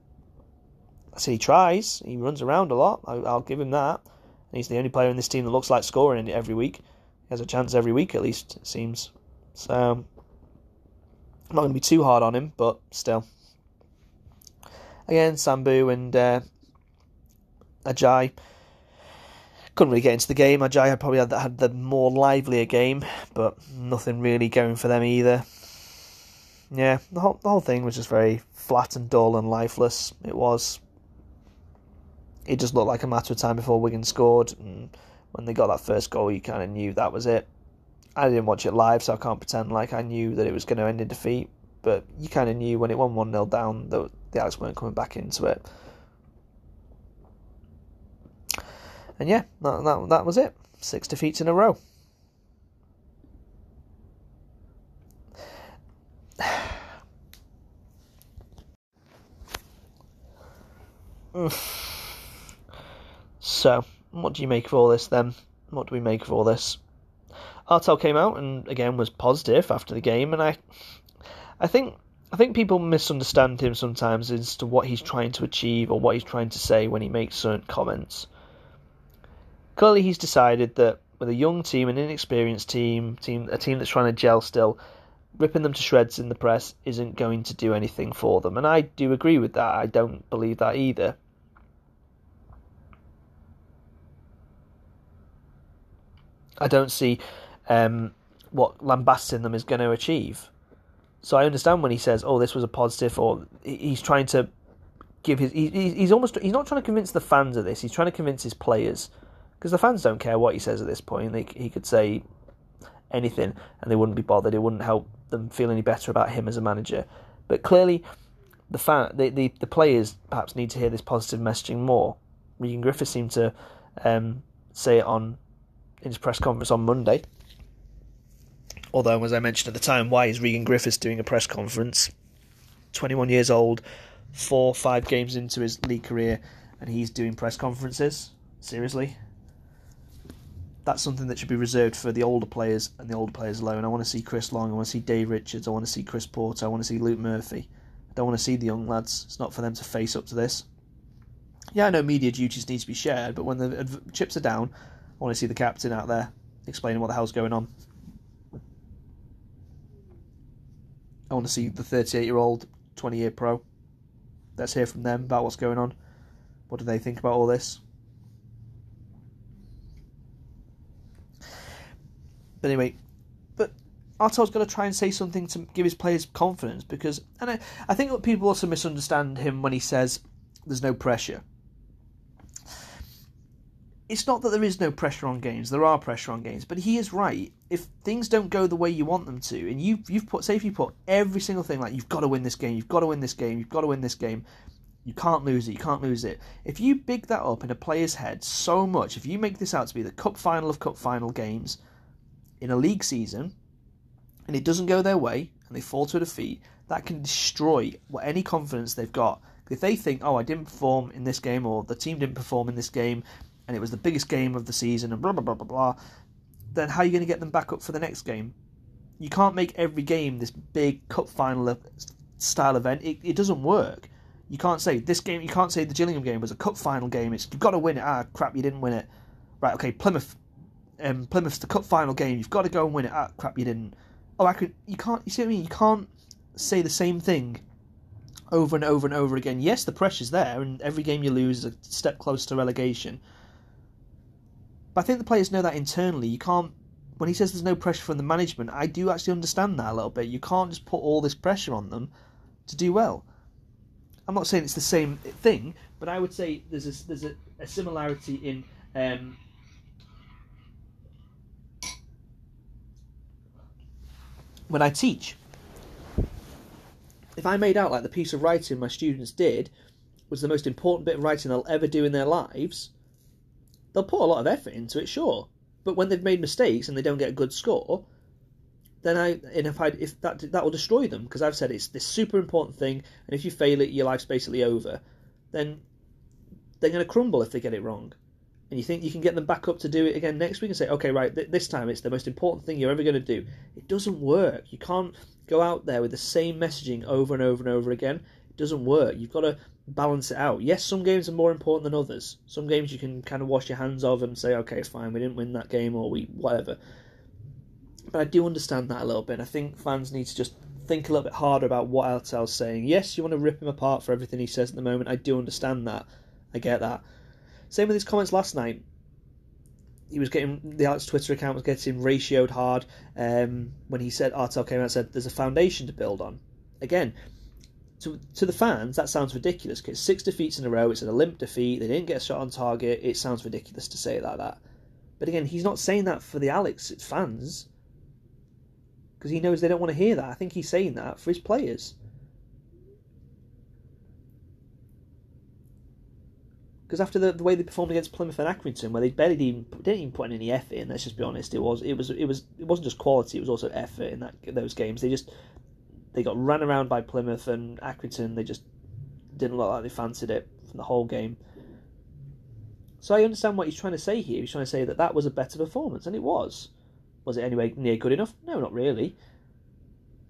I say he tries. He runs around a lot. I, will give him that. And he's the only player in this team that looks like scoring every week. He has a chance every week, at least, it seems. So, I'm not going to be too hard on him, but still. Again, Sambou and uh, Agyei couldn't really get into the game. Agyei had probably had, had the more livelier game, but nothing really going for them either. Yeah, the whole the whole thing was just very flat and dull and lifeless. It was. It just looked like a matter of time before Wigan scored, and when they got that first goal, you kind of knew that was it. I didn't watch it live, so I can't pretend like I knew that it was going to end in defeat. But you kind of knew when it won one 0 down that the Alex weren't coming back into it. And yeah, that, that, that was it. Six defeats in a row. so, what do you make of all this then? What do we make of all this? Artell came out and again was positive after the game, and I, I think I think people misunderstand him sometimes as to what he's trying to achieve or what he's trying to say when he makes certain comments. Clearly, he's decided that with a young team, an inexperienced team, team a team that's trying to gel still, ripping them to shreds in the press isn't going to do anything for them. And I do agree with that. I don't believe that either. I don't see um, what lambasting them is going to achieve. So I understand when he says, "Oh, this was a positive," or he's trying to give his. He, he's almost. He's not trying to convince the fans of this. He's trying to convince his players because the fans don't care what he says at this point. They, he could say anything and they wouldn't be bothered. It wouldn't help them feel any better about him as a manager. But clearly, the fan, the, the, the players perhaps need to hear this positive messaging more. Regan Griffiths seemed to um, say it on in his press conference on Monday. Although, as I mentioned at the time, why is Regan Griffiths doing a press conference? 21 years old, four, five games into his league career, and he's doing press conferences? Seriously? That's something that should be reserved for the older players and the older players alone. I want to see Chris Long, I want to see Dave Richards, I want to see Chris Porter, I want to see Luke Murphy. I don't want to see the young lads. It's not for them to face up to this. Yeah, I know media duties need to be shared, but when the chips are down, I want to see the captain out there explaining what the hell's going on. I want to see the 38 year old, 20 year pro. Let's hear from them about what's going on. What do they think about all this? But anyway, but Artell's got to try and say something to give his players confidence because, and I, I think people also misunderstand him when he says there's no pressure. It's not that there is no pressure on games. There are pressure on games, but he is right. If things don't go the way you want them to, and you you've put say if you put every single thing like you've got to win this game, you've got to win this game, you've got to win this game, you can't lose it. You can't lose it. If you big that up in a player's head so much, if you make this out to be the cup final of cup final games, in a league season and it doesn't go their way and they fall to a defeat, that can destroy what any confidence they've got. If they think, oh, I didn't perform in this game or the team didn't perform in this game and it was the biggest game of the season and blah, blah, blah, blah, blah, then how are you going to get them back up for the next game? You can't make every game this big cup final style event. It, it doesn't work. You can't say this game. You can't say the Gillingham game was a cup final game. It's you've got to win it. Ah, crap, you didn't win it. Right, okay. Plymouth um, Plymouth's the cup final game. You've got to go and win it. Ah, crap, you didn't. Oh, I could. You can't. You see what I mean? You can't say the same thing over and over and over again. Yes, the pressure's there, and every game you lose is a step closer to relegation. But I think the players know that internally. You can't. When he says there's no pressure from the management, I do actually understand that a little bit. You can't just put all this pressure on them to do well. I'm not saying it's the same thing, but I would say there's a, there's a, a similarity in um, when I teach. If I made out like the piece of writing my students did was the most important bit of writing they'll ever do in their lives, they'll put a lot of effort into it, sure. But when they've made mistakes and they don't get a good score, then I and if I if that that will destroy them because I've said it's this super important thing, and if you fail it, your life's basically over. Then they're going to crumble if they get it wrong and you think you can get them back up to do it again next week and say, okay, right, th- this time it's the most important thing you're ever going to do. It doesn't work. You can't go out there with the same messaging over and over and over again It doesn't work. You've got to balance it out. Yes, some games are more important than others. Some games you can kind of wash your hands of and say, okay, it's fine, we didn't win that game or we whatever. But I do understand that a little bit. I think fans need to just think a little bit harder about what Artell's saying. Yes, you want to rip him apart for everything he says at the moment. I do understand that. I get that. Same with his comments last night. He was getting the Alex Twitter account was getting ratioed hard um, when he said Artell came out and said there's a foundation to build on. Again, to to the fans that sounds ridiculous because six defeats in a row. It's an limp defeat. They didn't get a shot on target. It sounds ridiculous to say it like that. But again, he's not saying that for the Alex fans because he knows they don't want to hear that. I think he's saying that for his players. Because after the, the way they performed against Plymouth and Accrington, where they barely even didn't even put in any effort in, let's just be honest, it was it was it was it wasn't just quality, it was also effort in that those games. They just they got run around by Plymouth and Accrington. They just didn't look like they fancied it from the whole game. So I understand what he's trying to say here. He's trying to say that that was a better performance, and it was. Was it anyway near good enough? No, not really.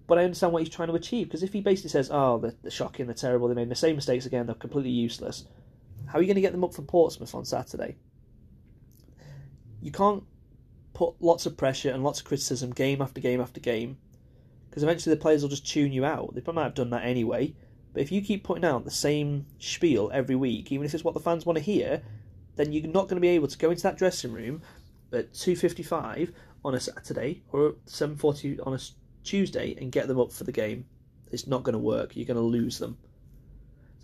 But I understand what he's trying to achieve because if he basically says, "Oh, they're, they're shocking, they're terrible, they made the same mistakes again, they're completely useless," how are you going to get them up for Portsmouth on Saturday? You can't put lots of pressure and lots of criticism game after game after game because eventually the players will just tune you out. They probably might have done that anyway. But if you keep putting out the same spiel every week, even if it's what the fans want to hear, then you're not going to be able to go into that dressing room at 2.55 on a Saturday or 7:40 on a Tuesday and get them up for the game. It's not going to work. You're going to lose them.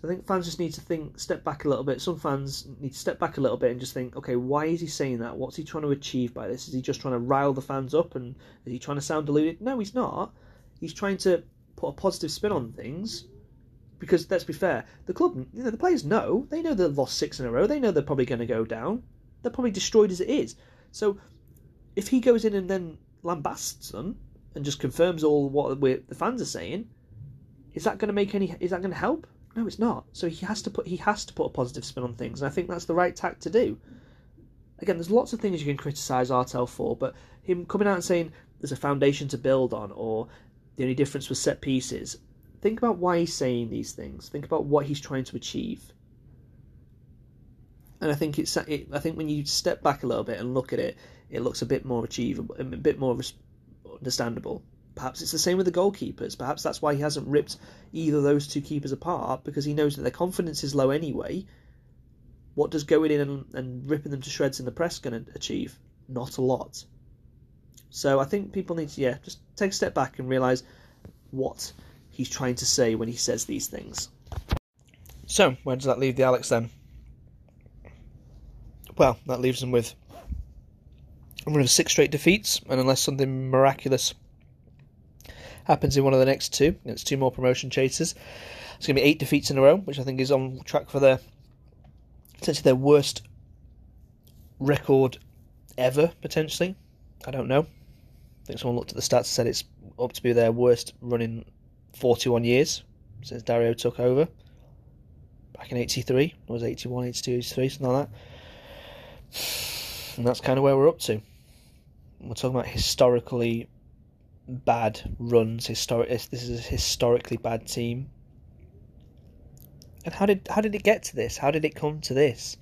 So I think fans just need to think, step back a little bit. Some fans need to step back a little bit and just think, okay, why is he saying that? What's he trying to achieve by this? Is he just trying to rile the fans up and is he trying to sound deluded? No, he's not. He's trying to put a positive spin on things. Because let's be fair, the club, you know, the players know. They know they've lost six in a row. They know they're probably going to go down. They're probably destroyed as it is. So if he goes in and then lambasts them and just confirms all what the fans are saying, is that going to make any? Is that going to help? No, it's not. So he has to put he has to put a positive spin on things, and I think that's the right tact to do. Again, there's lots of things you can criticise Artell for, but him coming out and saying there's a foundation to build on, or the only difference was set pieces. Think about why he's saying these things. Think about what he's trying to achieve. And I think it's it, I think when you step back a little bit and look at it, it looks a bit more achievable, a bit more understandable. Perhaps it's the same with the goalkeepers. Perhaps that's why he hasn't ripped either those two keepers apart because he knows that their confidence is low anyway. What does going in and, and ripping them to shreds in the press going to achieve? Not a lot. So I think people need to yeah just take a step back and realise what he's trying to say when he says these things. So where does that leave the Alex then? Well, that leaves him with run of six straight defeats, and unless something miraculous happens in one of the next two, it's two more promotion chases. It's going to be eight defeats in a row, which I think is on track for their essentially their worst record ever potentially. I don't know. I think someone looked at the stats and said it's up to be their worst run in 41 years since Dario took over back in 83. It was 81, 82, 83, something like that. And that's kind of where we're up to we're talking about historically bad runs. Historic. This is a historically bad team. And how did how did it get to this? How did it come to this?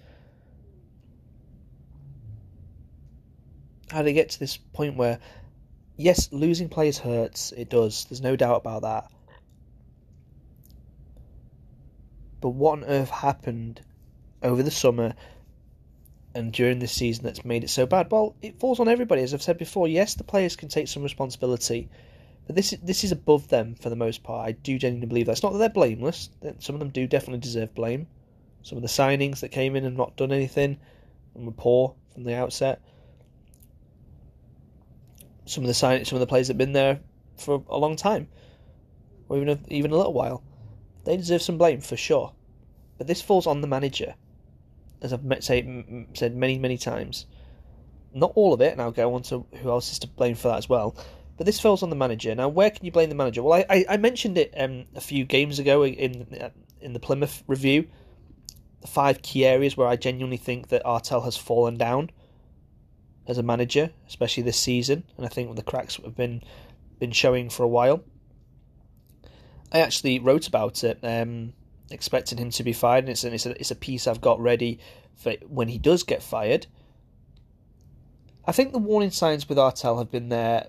How did it get to this point where, yes, losing players hurts. It does. There's no doubt about that. But what on earth happened over the summer and during this season that's made it so bad? Well, it falls on everybody. As I've said before, yes, the players can take some responsibility, but this is, this is above them for the most part. I do genuinely believe that. It's not that they're blameless. Some of them do definitely deserve blame. Some of the signings that came in and not done anything and were poor from the outset. Some of the sign, some of the players that've been there for a long time, or even a, even a little while, they deserve some blame for sure. But this falls on the manager as I've say, said many, many times. Not all of it, and I'll go on to who else is to blame for that as well. But this falls on the manager. Now, where can you blame the manager? Well, I, I, I mentioned it um, a few games ago in in the Plymouth review. The five key areas where I genuinely think that Artell has fallen down as a manager, especially this season, and I think the cracks have been been showing for a while. I actually wrote about it, um, expecting him to be fired, and it's, it's, a, it's a piece I've got ready for when he does get fired. I think the warning signs with Artell have been there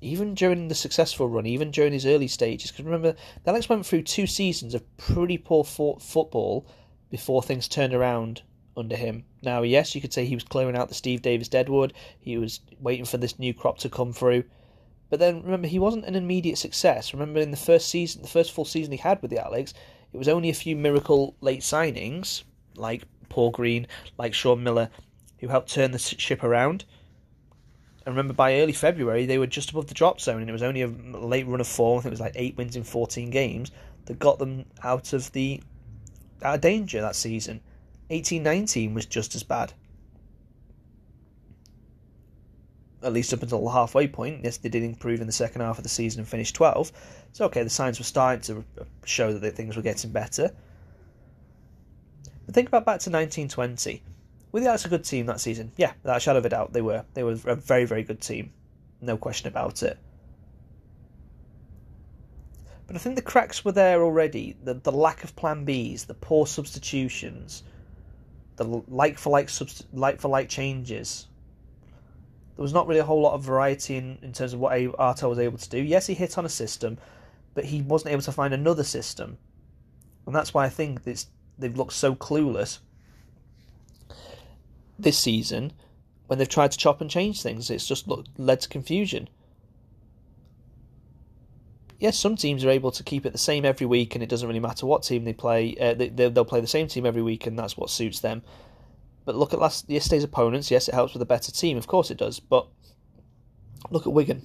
even during the successful run, even during his early stages. Because remember, Alex went through two seasons of pretty poor football before things turned around under him. Now, yes, you could say he was clearing out the Steve Davis Deadwood, he was waiting for this new crop to come through. But then remember, he wasn't an immediate success. Remember, in the first season, the first full season he had with the Alex, it was only a few miracle late signings, like Paul Green, like Shaun Miller, who helped turn the ship around. And remember, by early February, they were just above the drop zone, and it was only a late run of form. I think it was like eight wins in 14 games that got them out of the out of danger that season. 1819 was just as bad. At least up until the halfway point. Yes, they did improve in the second half of the season and finished 12. So, okay, the signs were starting to show that things were getting better. But think about back to 1920. Were the Alex a good team that season? Yeah, without a shadow of a doubt, they were. They were a very, very good team. No question about it. But I think the cracks were there already. The, the lack of plan Bs, the poor substitutions, the like for like like for like changes. There was not really a whole lot of variety in, in terms of what Artell was able to do. Yes, he hit on a system, but he wasn't able to find another system, and that's why I think this, they've looked so clueless this season when they've tried to chop and change things. It's just led to confusion yes, some teams are able to keep it the same every week, and it doesn't really matter what team they play. Uh, they, they'll play the same team every week, and that's what suits them. But look at last yesterday's opponents. Yes, it helps with a better team, of course it does. But look at Wigan.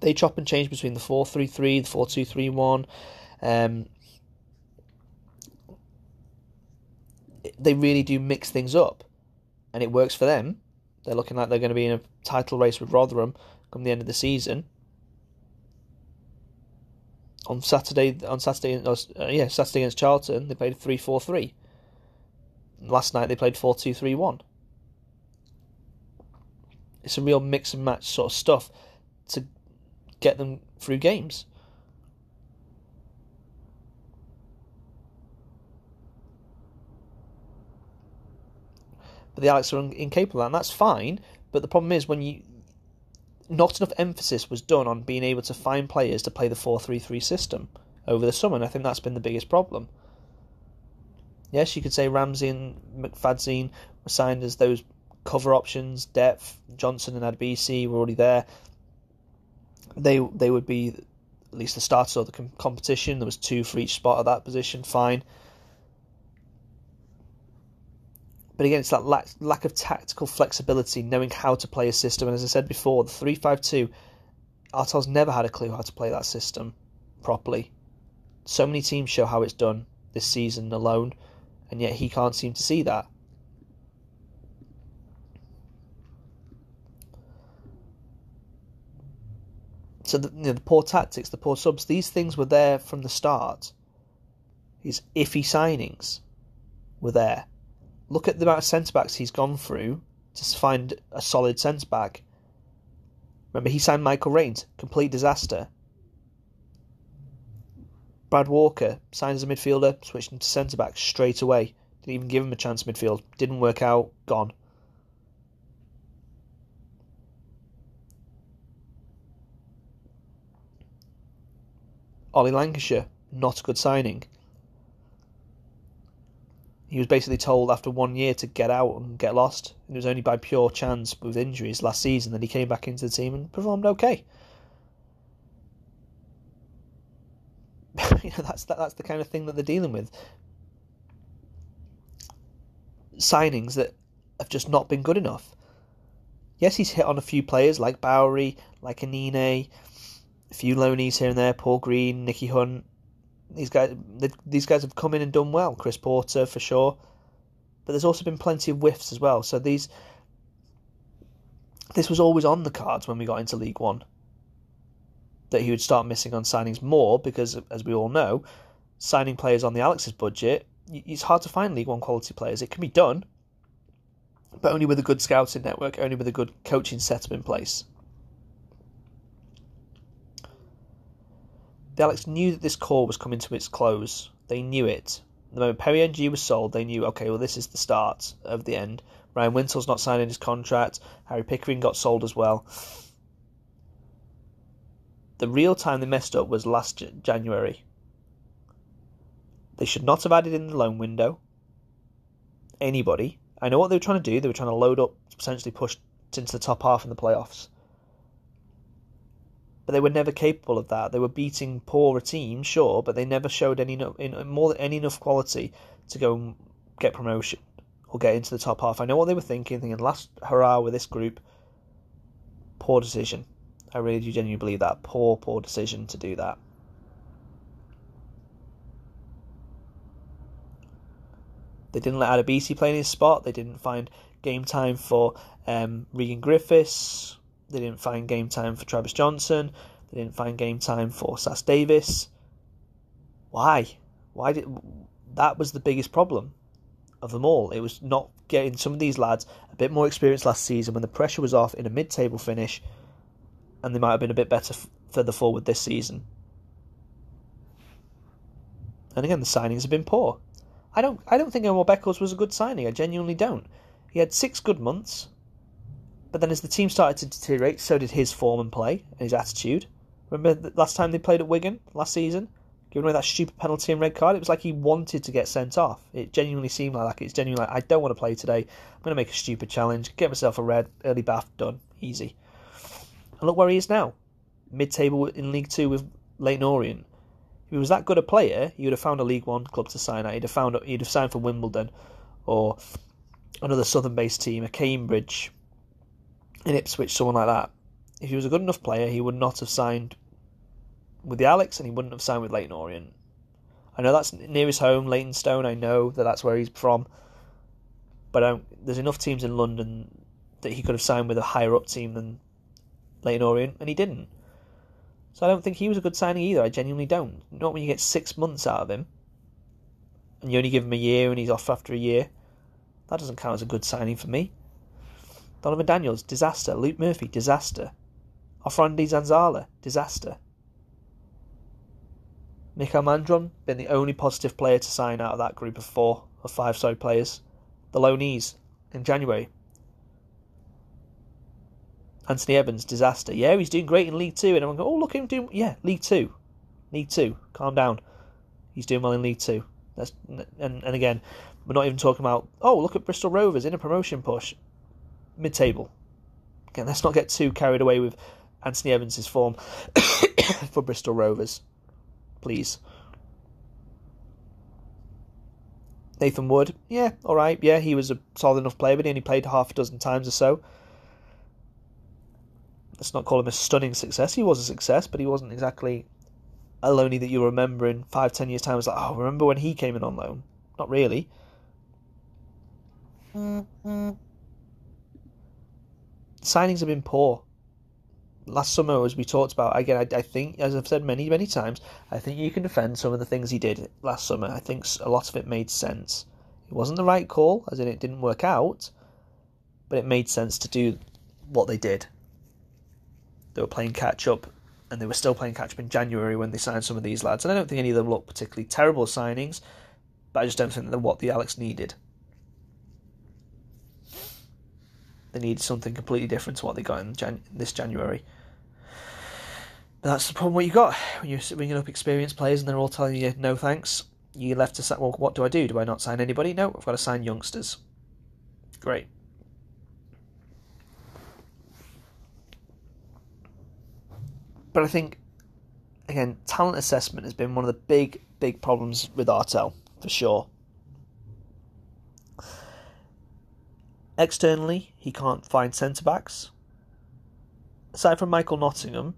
They chop and change between the four three three, the four two three one. Um, they really do mix things up, and it works for them. They're looking like they're going to be in a title race with Rotherham come the end of the season on Saturday on Saturday uh, yeah Saturday against Charlton they played three four three. Last night they played four two three one. It's a real mix and match sort of stuff to get them through games. But the Alex are incapable, and that's fine. But the problem is when you not enough emphasis was done on being able to find players to play the 4 3 3 system over the summer, and I think that's been the biggest problem. Yes, you could say Ramsay and McFadzean were signed as those cover options, depth. Johnson and Adebisi were already there. They they would be at least the starters of the competition. There was two for each spot at that position. Fine. But again, it's that lack, lack of tactical flexibility, knowing how to play a system. And as I said before, the 352, Artell's never had a clue how to play that system properly. So many teams show how it's done this season alone, and yet he can't seem to see that. So the, you know, the poor tactics, the poor subs, these things were there from the start. His iffy signings were there look at the amount of centre backs he's gone through to find a solid centre back. Remember, he signed Michael Raynes, complete disaster. Brad Walker signed as a midfielder, switched into centre back straight away. Didn't even give him a chance midfield. Didn't work out. Gone. Ollie Lancashire, not a good signing he was basically told after one year to get out and get lost. It was only by pure chance with injuries last season that he came back into the team and performed okay. you know, that's that, that's the kind of thing that they're dealing with. Signings that have just not been good enough. Yes, he's hit on a few players like Bowery, like Anine, a few loanies here and there, Paul Green, Nicky Hunt, these guys these guys have come in and done well. Chris Porter for sure, but there's also been plenty of whiffs as well. So these this was always on the cards when we got into League One that he would start missing on signings more because, as we all know, signing players on the Alex's budget it's hard to find League One quality players. It can be done, but only with a good scouting network, only with a good coaching setup in place. the Alex knew that this core was coming to its close. They knew it. The moment Perry Ng was sold, they knew, okay, well, this is the start of the end. Ryan Wintle's not signing his contract. Harry Pickering got sold as well. The real time they messed up was last January. They should not have added in the loan window. Anybody. I know what they were trying to do. They were trying to load up potentially push into the top half in the playoffs. But they were never capable of that. They were beating poorer teams, sure, but they never showed any more than any enough quality to go and get promotion or get into the top half. I know what they were thinking, thinking last hurrah with this group. Poor decision. I really do genuinely believe that. Poor, poor decision to do that. They didn't let Adebisi play in his spot. They didn't find game time for um, Regan Griffiths. They didn't find game time for Travis Johnson. They didn't find game time for Sass-Davies. Why? Why did that was the biggest problem of them all. It was not getting some of these lads a bit more experience last season when the pressure was off in a mid-table finish, and they might have been a bit better f- further forward this season. And again, the signings have been poor. I don't I don't think Omar Beckles was a good signing. I genuinely don't. He had six good months, but then as the team started to deteriorate, so did his form and play and his attitude. Remember the last time they played at Wigan last season, giving away that stupid penalty and red card. It was like he wanted to get sent off. It genuinely seemed like that. It's genuinely like I don't want to play today. I'm going to make a stupid challenge, get myself a red early bath done, easy. And look where he is now, mid-table in League Two with Leyton Orient. If he was that good a player, he would have found a League One club to sign at. He'd have found he'd have signed for Wimbledon or another southern-based team, a Cambridge, in Ipswich, someone like that. If he was a good enough player, he would not have signed with the Alex, and he wouldn't have signed with Leyton Orient. I know that's near his home, Leytonstone. I know that that's where he's from, but there's enough teams in London that he could have signed with a higher up team than Orient, and he didn't. So I don't think he was a good signing either. I genuinely don't. Not when you get six months out of him, and you only give him a year, and he's off after a year. That doesn't count as a good signing for me. Donervon Daniels, disaster. Luke Murphy, disaster. Offrande Zanzala, disaster. Mikael Mandron, been the only positive player to sign out of that group of four or five sorry players. The loanees in January. Anthony Evans, disaster. Yeah, he's doing great in League Two, and everyone go, "Oh, look him doing." Yeah, League Two, League Two. Calm down. He's doing well in League Two. That's and and again, we're not even talking about. Oh, look at Bristol Rovers in a promotion push, mid-table. Again, let's not get too carried away with Anthony Evans' form for Bristol Rovers, please. Nathan Wood, yeah, all right, yeah, he was a solid enough player, but he only played half a dozen times or so let's not call him a stunning success. He was a success, but he wasn't exactly a loanee that you remember in five, ten years' time. It's like, oh, remember when he came in on loan? Not really. Mm-hmm. Signings have been poor. Last summer, as we talked about, again, I, I, think, as I've said many, many times, I think you can defend some of the things he did last summer. I think a lot of it made sense. It wasn't the right call, as in it didn't work out, but it made sense to do what they did. They were playing catch up, and they were still playing catch up in January when they signed some of these lads. And I don't think any of them look particularly terrible signings, but I just don't think they're what the Alex needed. They needed something completely different to what they got in Jan- this January. But that's the problem. What you got when you're bringing up experienced players and they're all telling you no thanks. You're left to well, what do I do? Do I not sign anybody? No, I've got to sign youngsters. Great. But I think, again, talent assessment has been one of the big, big problems with Artell, for sure. Externally, he can't find centre backs. Aside from Michael Nottingham,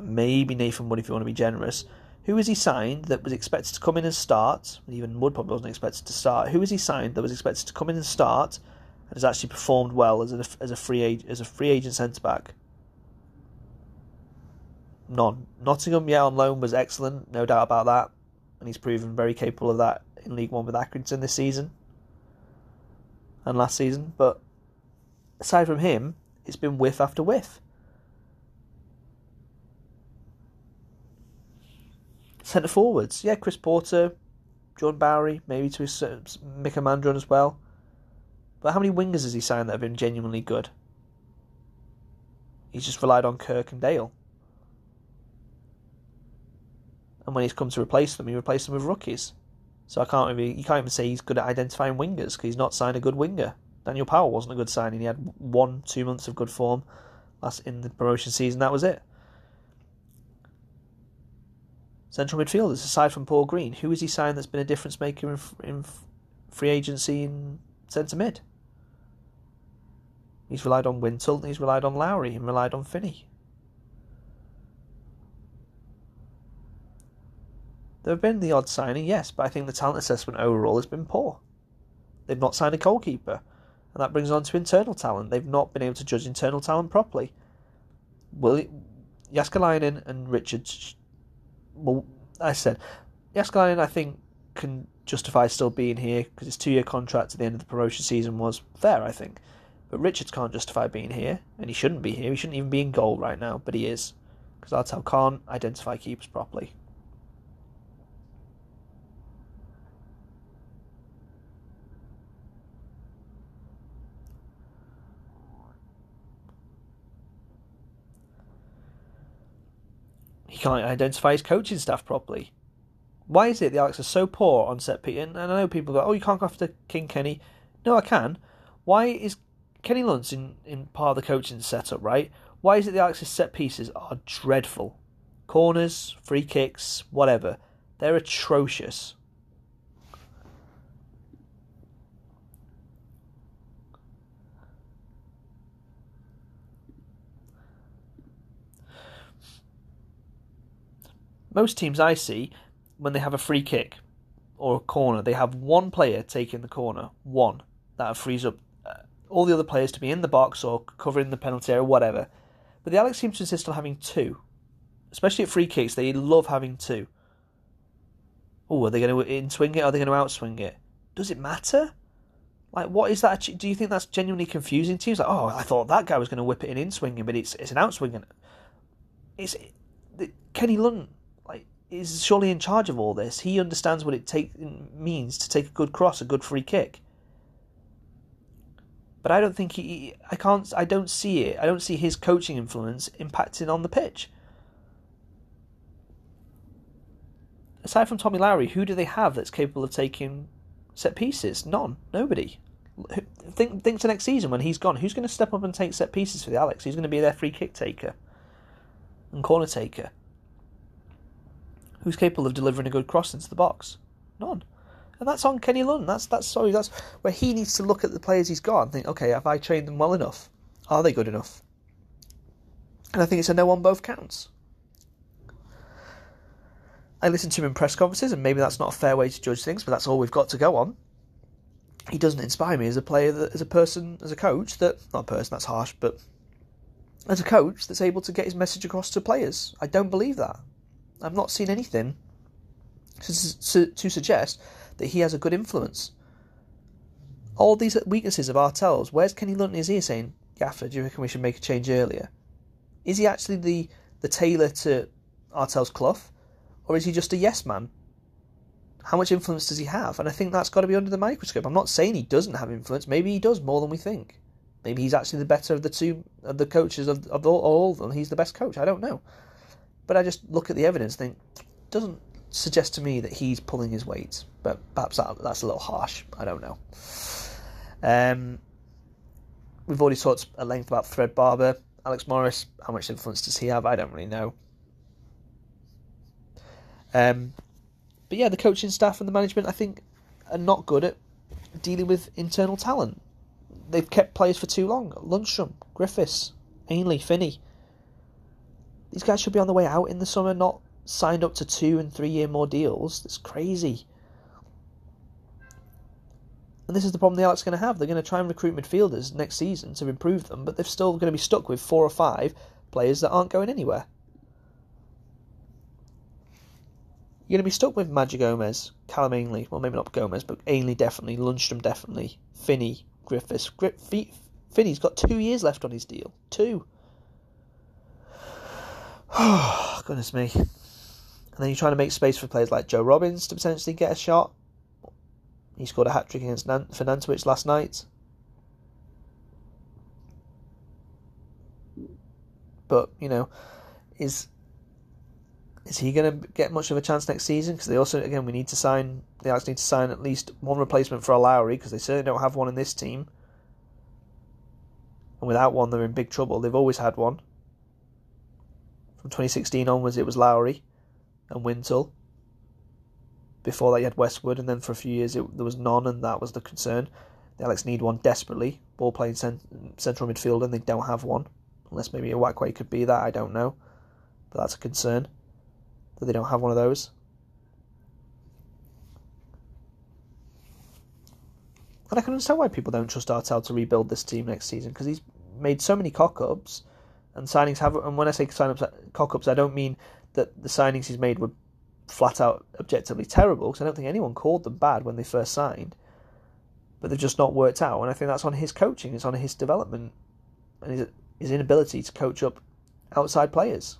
maybe Nathan Wood if you want to be generous, who has he signed that was expected to come in and start? Even Wood probably wasn't expected to start. Who has he signed that was expected to come in and start and has actually performed well as a, as a free as a free agent centre back? None. Nottingham, yeah, on loan was excellent, no doubt about that, and he's proven very capable of that in League One with Accrington this season and last season. But aside from him, it's been whiff after whiff. Centre forwards, yeah, Chris Porter, John Bowery, maybe to his uh, Mika Mandron as well. But how many wingers has he signed that have been genuinely good? He's just relied on Kirk and Dale. And when he's come to replace them, he replaced them with rookies. So I can't really, you can't even say he's good at identifying wingers because he's not signed a good winger. Daniel Powell wasn't a good signing. He had one, two months of good form last in the promotion season. That was it. Central midfielders, aside from Paul Green, who has he signed that's been a difference maker in, in free agency in centre mid? He's relied on Wintle, he's relied on Lowery, and relied on Finney. There have been the odd signing, yes, but I think the talent assessment overall has been poor. They've not signed a goalkeeper, and that brings on to internal talent. They've not been able to judge internal talent properly. Will Jääskeläinen and Richards, well, I said, Jääskeläinen I think can justify still being here because his two-year contract at the end of the promotion season was fair, I think. But Richards can't justify being here, and he shouldn't be here. He shouldn't even be in goal right now, but he is because Artell can't identify keepers properly. Can't identify his coaching staff properly. Why is it the Alex are so poor on set piece? And I know people go, "Oh, you can't go after King Kenny." No, I can. Why is Kenny Lunt's in, in part of the coaching setup, right? Why is it the Alex's set pieces are dreadful? Corners, free kicks, whatever. They're atrocious. Most teams I see, when they have a free kick or a corner, they have one player taking the corner, one that frees up uh, all the other players to be in the box or covering the penalty area, whatever. But the Alex seems to insist on having two, especially at free kicks. They love having two. Oh, are they going to in swing it? Or are they going to outswing it? Does it matter? Like, what is that? Do you think that's genuinely confusing teams? Like, oh, I thought that guy was going to whip it in in swinging, but it's it's an outswinging. It's Kenny Lunt is surely in charge of all this. He understands what it take means to take a good cross, a good free kick. But I don't think he. I can't. I don't see it. I don't see his coaching influence impacting on the pitch. Aside from Tommy Lowery, who do they have that's capable of taking set pieces? None. Nobody. Think think to next season when he's gone. Who's going to step up and take set pieces for the Alex? Who's going to be their free kick taker and corner taker? Who's capable of delivering a good cross into the box? None. And that's on Kenny Lunt. That's that's sorry, that's where he needs to look at the players he's got and think, okay, have I trained them well enough? Are they good enough? And I think it's a no on both counts. I listen to him in press conferences, and maybe that's not a fair way to judge things, but that's all we've got to go on. He doesn't inspire me as a player, that, as a person, as a coach that not a person that's harsh, but as a coach that's able to get his message across to players. I don't believe that. I've not seen anything to, to suggest that he has a good influence. All these weaknesses of Artell's, where's Kenny Lunt in his ear saying, Gaffer, do you reckon we should make a change earlier? Is he actually the, the tailor to Artell's cloth? Or is he just a yes man? How much influence does he have? And I think that's got to be under the microscope. I'm not saying he doesn't have influence. Maybe he does more than we think. Maybe he's actually the better of the two of the coaches of, of all, all of them. He's the best coach. I don't know. But I just look at the evidence and think, doesn't suggest to me that he's pulling his weight. But perhaps that, that's a little harsh. I don't know. Um, we've already talked at length about Fred Barber. Alex Morris, how much influence does he have? I don't really know. Um, but yeah, the coaching staff and the management, I think, are not good at dealing with internal talent. They've kept players for too long. Lundstram, Griffiths, Ainley, Finney. These guys should be on the way out in the summer, not signed up to two and three year more deals. It's crazy. And this is the problem the Alex are going to have. They're going to try and recruit midfielders next season to improve them, but they're still going to be stuck with four or five players that aren't going anywhere. You're going to be stuck with Madger Gomes, Callum Ainley, well, maybe not Gomez, but Ainley definitely, Lundstram definitely, Finney, Griffiths. Finney's got two years left on his deal. Two. Goodness me. And then you're trying to make space for players like Joe Robbins to potentially get a shot. He scored a hat trick against Fernandowicz last night. But, you know, is is he going to get much of a chance next season? Because they also, again, we need to sign. They actually need to sign at least one replacement for a Lowery because they certainly don't have one in this team. And without one, they're in big trouble. They've always had one. From 2016 onwards, it was Lowery and Wintle. Before that, you had Westwood, and then for a few years it, there was none, and that was the concern. The Alex need one desperately. Ball playing cent- central midfielder, and they don't have one. Unless maybe a Wakwe could be that, I don't know. But that's a concern that they don't have one of those. And I can understand why people don't trust Artell to rebuild this team next season because he's made so many cock ups and signings have. And when I say sign ups, uh, cock ups, I don't mean that the signings he's made were flat out objectively terrible because I don't think anyone called them bad when they first signed, but they've just not worked out. And I think that's on his coaching, it's on his development, and his his inability to coach up outside players.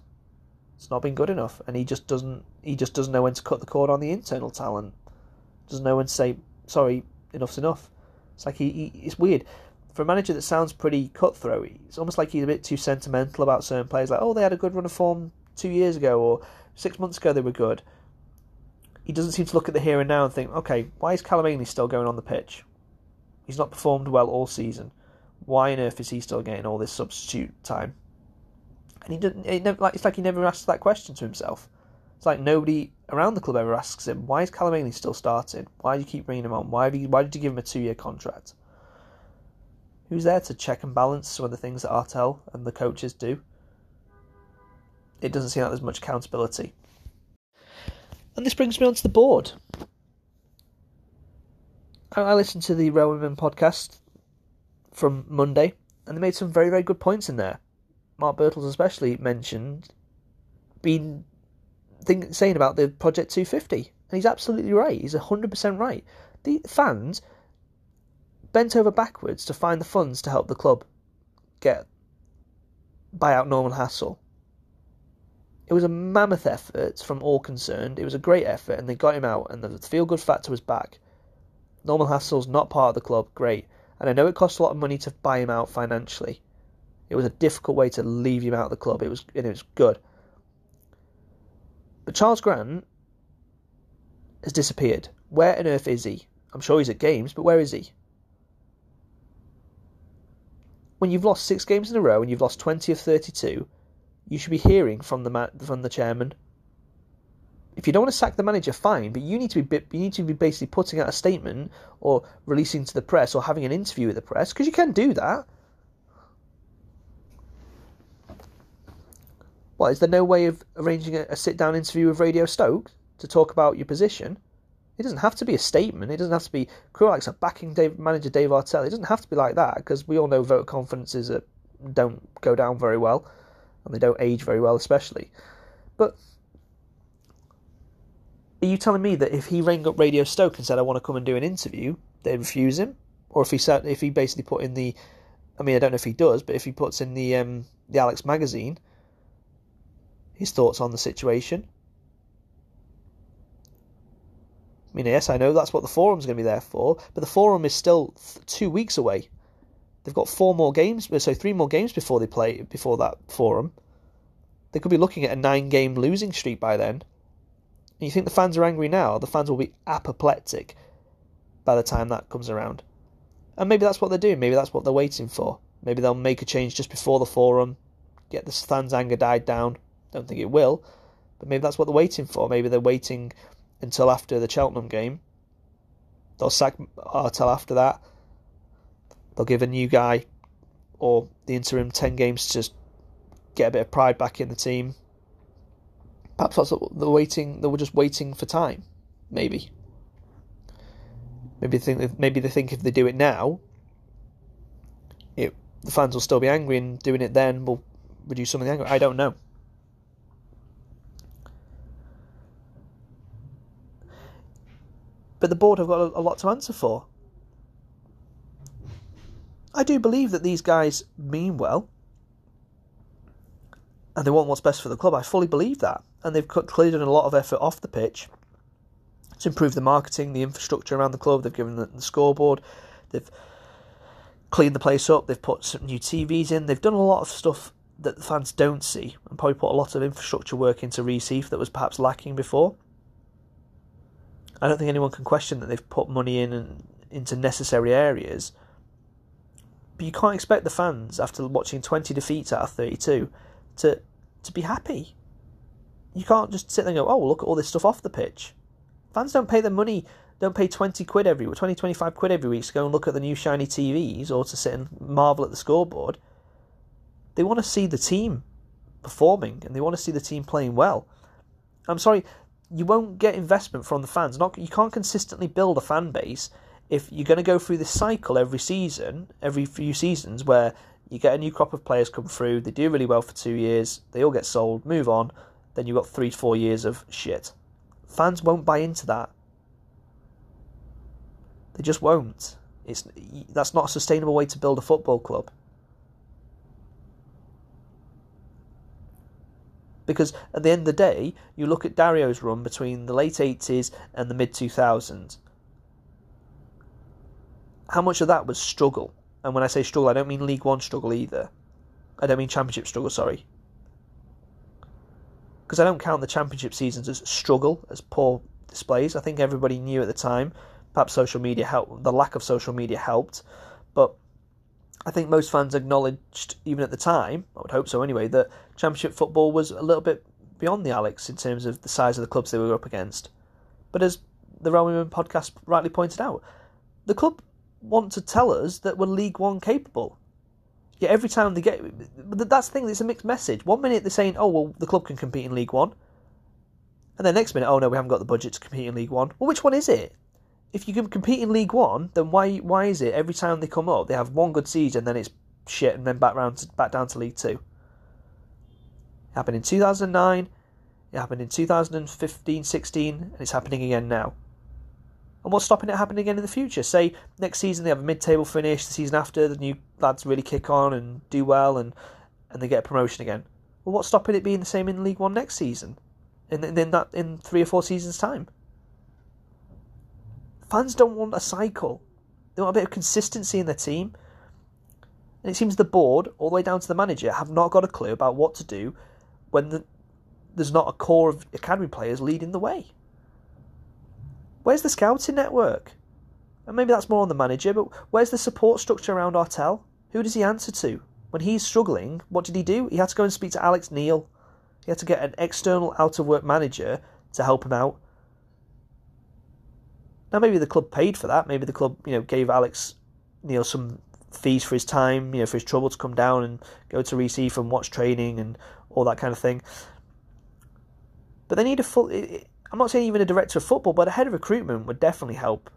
It's not been good enough, and he just doesn't he just doesn't know when to cut the cord on the internal talent. Doesn't know when to say sorry, enough's enough. It's like he, he it's weird for a manager that sounds pretty cutthroat. It's almost like he's a bit too sentimental about certain players. Like, oh, they had a good run of form two years ago or six months ago they were good. He doesn't seem to look at the here and now and think, okay, why is Callum still going on the pitch? He's not performed well all season. Why on earth is he still getting all this substitute time? And he didn't. It never, like, it's like he never asks that question to himself. It's like nobody around the club ever asks him, why is Callum still starting? Why do you keep bringing him on? Why, you, why did you give him a two-year contract? Who's there to check and balance some of the things that Artell and the coaches do? it doesn't seem like there's much accountability. And this brings me onto the board. I listened to the Relevant podcast from Monday, and they made some very, very good points in there. Mark Birtles especially mentioned being think, saying about the Project 250, and he's absolutely right. He's 100% right. The fans bent over backwards to find the funds to help the club get buy out Norman Hassall it was a mammoth effort from all concerned. It was a great effort, and they got him out, and the feel good factor was back. Norman Hassall's not part of the club, great. And I know it cost a lot of money to buy him out financially. It was a difficult way to leave him out of the club. It was and it was good. But Charles Grant has disappeared. Where on earth is he? I'm sure he's at games, but where is he? When you've lost six games in a row and you've lost 20 of 32, you should be hearing from the ma- from the chairman. If you don't want to sack the manager, fine, but you need to be you need to be basically putting out a statement or releasing to the press or having an interview with the press because you can do that. What is there no way of arranging a, a sit down interview with Radio Stoke to talk about your position? It doesn't have to be a statement. It doesn't have to be like a backing Dave, manager Dave Artell. It doesn't have to be like that because we all know vote conferences are, don't go down very well and they don't age very well, especially. But are you telling me that if he rang up Radio Stoke and said, "I want to come and do an interview," they'd refuse him? Or if he said, if he basically put in the, I mean, I don't know if he does, but if he puts in the um, the Alex magazine, his thoughts on the situation. I mean, yes, I know that's what the forum's going to be there for, but the forum is still th- two weeks away. They've got four more games, uh, so three more games before they play before that forum. They could be looking at a nine-game losing streak by then. And you think the fans are angry now? The fans will be apoplectic by the time that comes around. And maybe that's what they're doing. Maybe that's what they're waiting for. Maybe they'll make a change just before the forum, get the fans' anger died down. Don't think it will, but maybe that's what they're waiting for. Maybe they're waiting until after the Cheltenham game. They'll sack Artell after that They'll give a new guy or the interim 10 games to just get a bit of pride back in the team. Perhaps that's they're waiting. They were just waiting for time. Maybe. Maybe they think maybe they think if they do it now, it the fans will still be angry, and doing it then will reduce some of the anger. I don't know. But the board have got a, a lot to answer for. I do believe that these guys mean well. and they want what's best for the club. I fully believe that, and they've clearly done a lot of effort off the pitch to improve the marketing, the infrastructure around the club. They've given the, scoreboard, they've cleaned the place up, they've put some new TVs in, they've done a lot of stuff that the fans don't see, and probably put a lot of infrastructure work into Reaseheath that was perhaps lacking before. I don't think anyone can question that they've put money in and into necessary areas. But you can't expect the fans, after watching 20 defeats out of 32, to to be happy. You can't just sit there and go, oh, look at all this stuff off the pitch. Fans don't pay their money, don't pay 20 quid every week, 20, 25 quid every week to go and look at the new shiny TVs or to sit and marvel at the scoreboard. They want to see the team performing and they want to see the team playing well. I'm sorry, you won't get investment from the fans. Not you can't consistently build a fan base if you're going to go through this cycle every season, every few seasons, where you get a new crop of players come through, they do really well for two years, they all get sold, move on, then you've got three to four years of shit. Fans won't buy into that. They just won't. It's that's not a sustainable way to build a football club. Because at the end of the day, you look at Dario's run between the late 80s and the mid 2000s. How much of that was struggle? And when I say struggle, I don't mean League One struggle either. I don't mean Championship struggle, sorry. Because I don't count the Championship seasons as struggle, as poor displays. I think everybody knew at the time. Perhaps social media helped, the lack of social media helped. I think most fans acknowledged, even at the time, I would hope so anyway, that Championship football was a little bit beyond the Alex in terms of the size of the clubs they were up against. But as the Roman podcast rightly pointed out, the club want to tell us that we're League One capable. Yet every time they get, that's the thing. It's a mixed message. One minute they're saying, "Oh well, the club can compete in League One," and then next minute, "Oh no, we haven't got the budget to compete in League One." Well, which one is it? If you can compete in League One, then why why is it every time they come up they have one good season, then it's shit, and then back round to, back down to League Two? It happened in 2009. It happened in 2015, 16, and it's happening again now. And what's stopping it happening again in the future? Say next season they have a mid-table finish, the season after the new lads really kick on and do well, and and they get a promotion again. Well, what's stopping it being the same in League One next season? In in that in three or four seasons time. Fans don't want a cycle. They want a bit of consistency in their team. And it seems the board, all the way down to the manager, have not got a clue about what to do when the, there's not a core of academy players leading the way. Where's the scouting network? And maybe that's more on the manager, but where's the support structure around Artell? Who does he answer to? When he's struggling, what did he do? He had to go and speak to Alex Neil. He had to get an external out of work manager to help him out. Now maybe the club paid for that. Maybe the club, you know, gave Alex Neil some fees for his time, you know, for his trouble to come down and go to Reaseheath and watch training and all that kind of thing. But they need a full. I'm not saying even a director of football, but a head of recruitment would definitely help.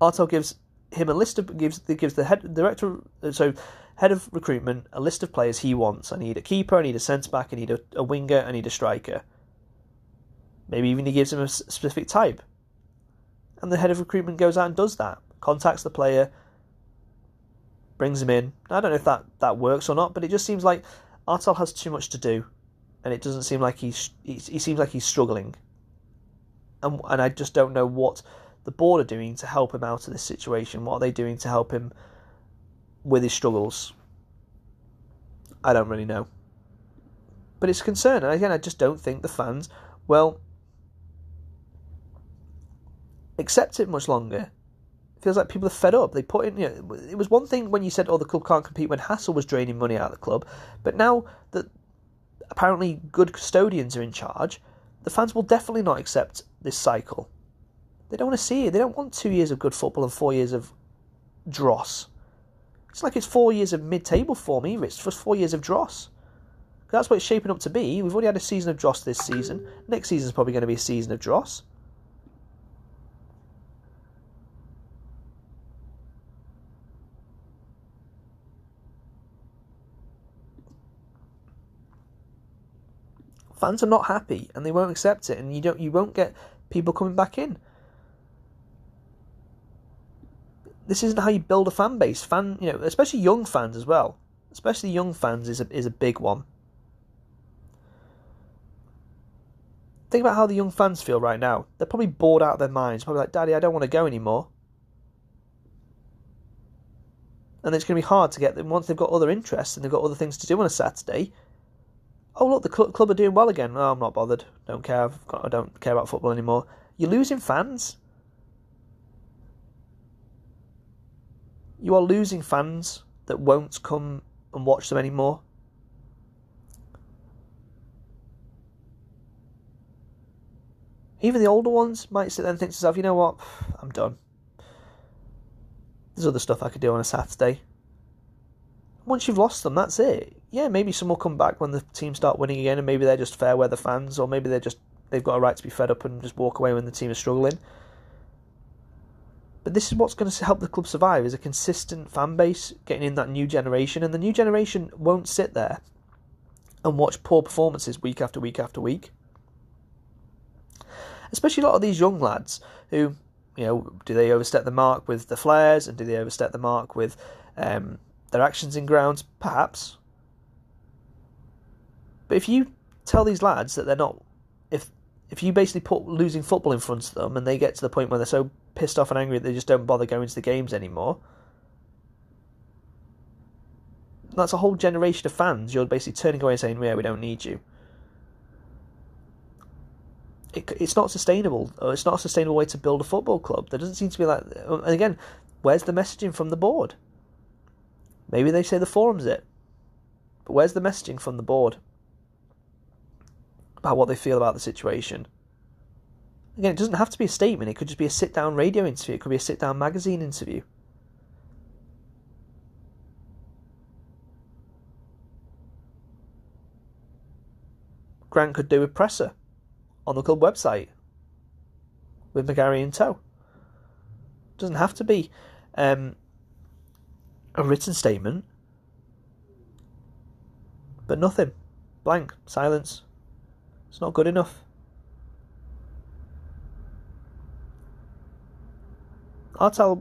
Artell gives him a list of gives gives the head director uh, so head of recruitment a list of players he wants. I need a keeper, I need a centre back, I need a, a winger, I need a striker. Maybe even he gives him a specific type. And the head of recruitment goes out and does that. Contacts the player, brings him in. I don't know if that, that works or not, but it just seems like Artell has too much to do and it doesn't seem like he's he, he seems like he's struggling. And and I just don't know what the board are doing to help him out of this situation. What are they doing to help him with his struggles? I don't really know. But it's a concern, and again, I just don't think the fans, well, accept it much longer. It feels like people are fed up. They put in, you know, it was one thing when you said, "Oh, the club can't compete" when Hassall was draining money out of the club, but now that apparently good custodians are in charge, the fans will definitely not accept this cycle. They don't want to see it. They don't want two years of good football and four years of dross. It's like it's four years of mid-table form either. It's just four years of dross. That's what it's shaping up to be. We've already had a season of dross this season. Next season is probably going to be a season of dross. Fans are not happy and they won't accept it, and you don't you won't get people coming back in. This isn't how you build a fan base. Fan, you know, especially young fans as well. especially young fans, is a, is a big one. Think about how the young fans feel right now. They're probably bored out of their minds. Probably like, Daddy, I don't want to go anymore. And it's going to be hard to get them once they've got other interests and they've got other things to do on a Saturday. Oh, look, the club are doing well again. Oh, I'm not bothered. Don't care. Got, I don't care about football anymore. You're losing fans. You are losing fans that won't come and watch them anymore. Even the older ones might sit there and think to themselves, you know what, I'm done. There's other stuff I could do on a Saturday. Once you've lost them, that's it. Yeah, maybe some will come back when the team start winning again, and maybe they're just fair weather fans, or maybe they're just they've got a right to be fed up and just walk away when the team is struggling. But this is what's going to help the club survive: is a consistent fan base getting in that new generation, and the new generation won't sit there and watch poor performances week after week after week especially a lot of these young lads who, you know, do they overstep the mark with the flares and do they overstep the mark with um, their actions in grounds? Perhaps. But if you tell these lads that they're not, if if you basically put losing football in front of them and they get to the point where they're so pissed off and angry that they just don't bother going to the games anymore, that's a whole generation of fans you're basically turning away and saying, yeah, we don't need you it, it's not sustainable. It's not a sustainable way to build a football club. There doesn't seem to be like. Uh, and again, where's the messaging from the board? Maybe they say the forum's it, but where's the messaging from the board about what they feel about the situation? Again, it doesn't have to be a statement. It could just be a sit-down radio interview. It could be a sit-down magazine interview. Grant could do a presser on the club website with McGarry in tow. Doesn't have to be um, a written statement, but nothing. Blank, silence. It's not good enough. Artell,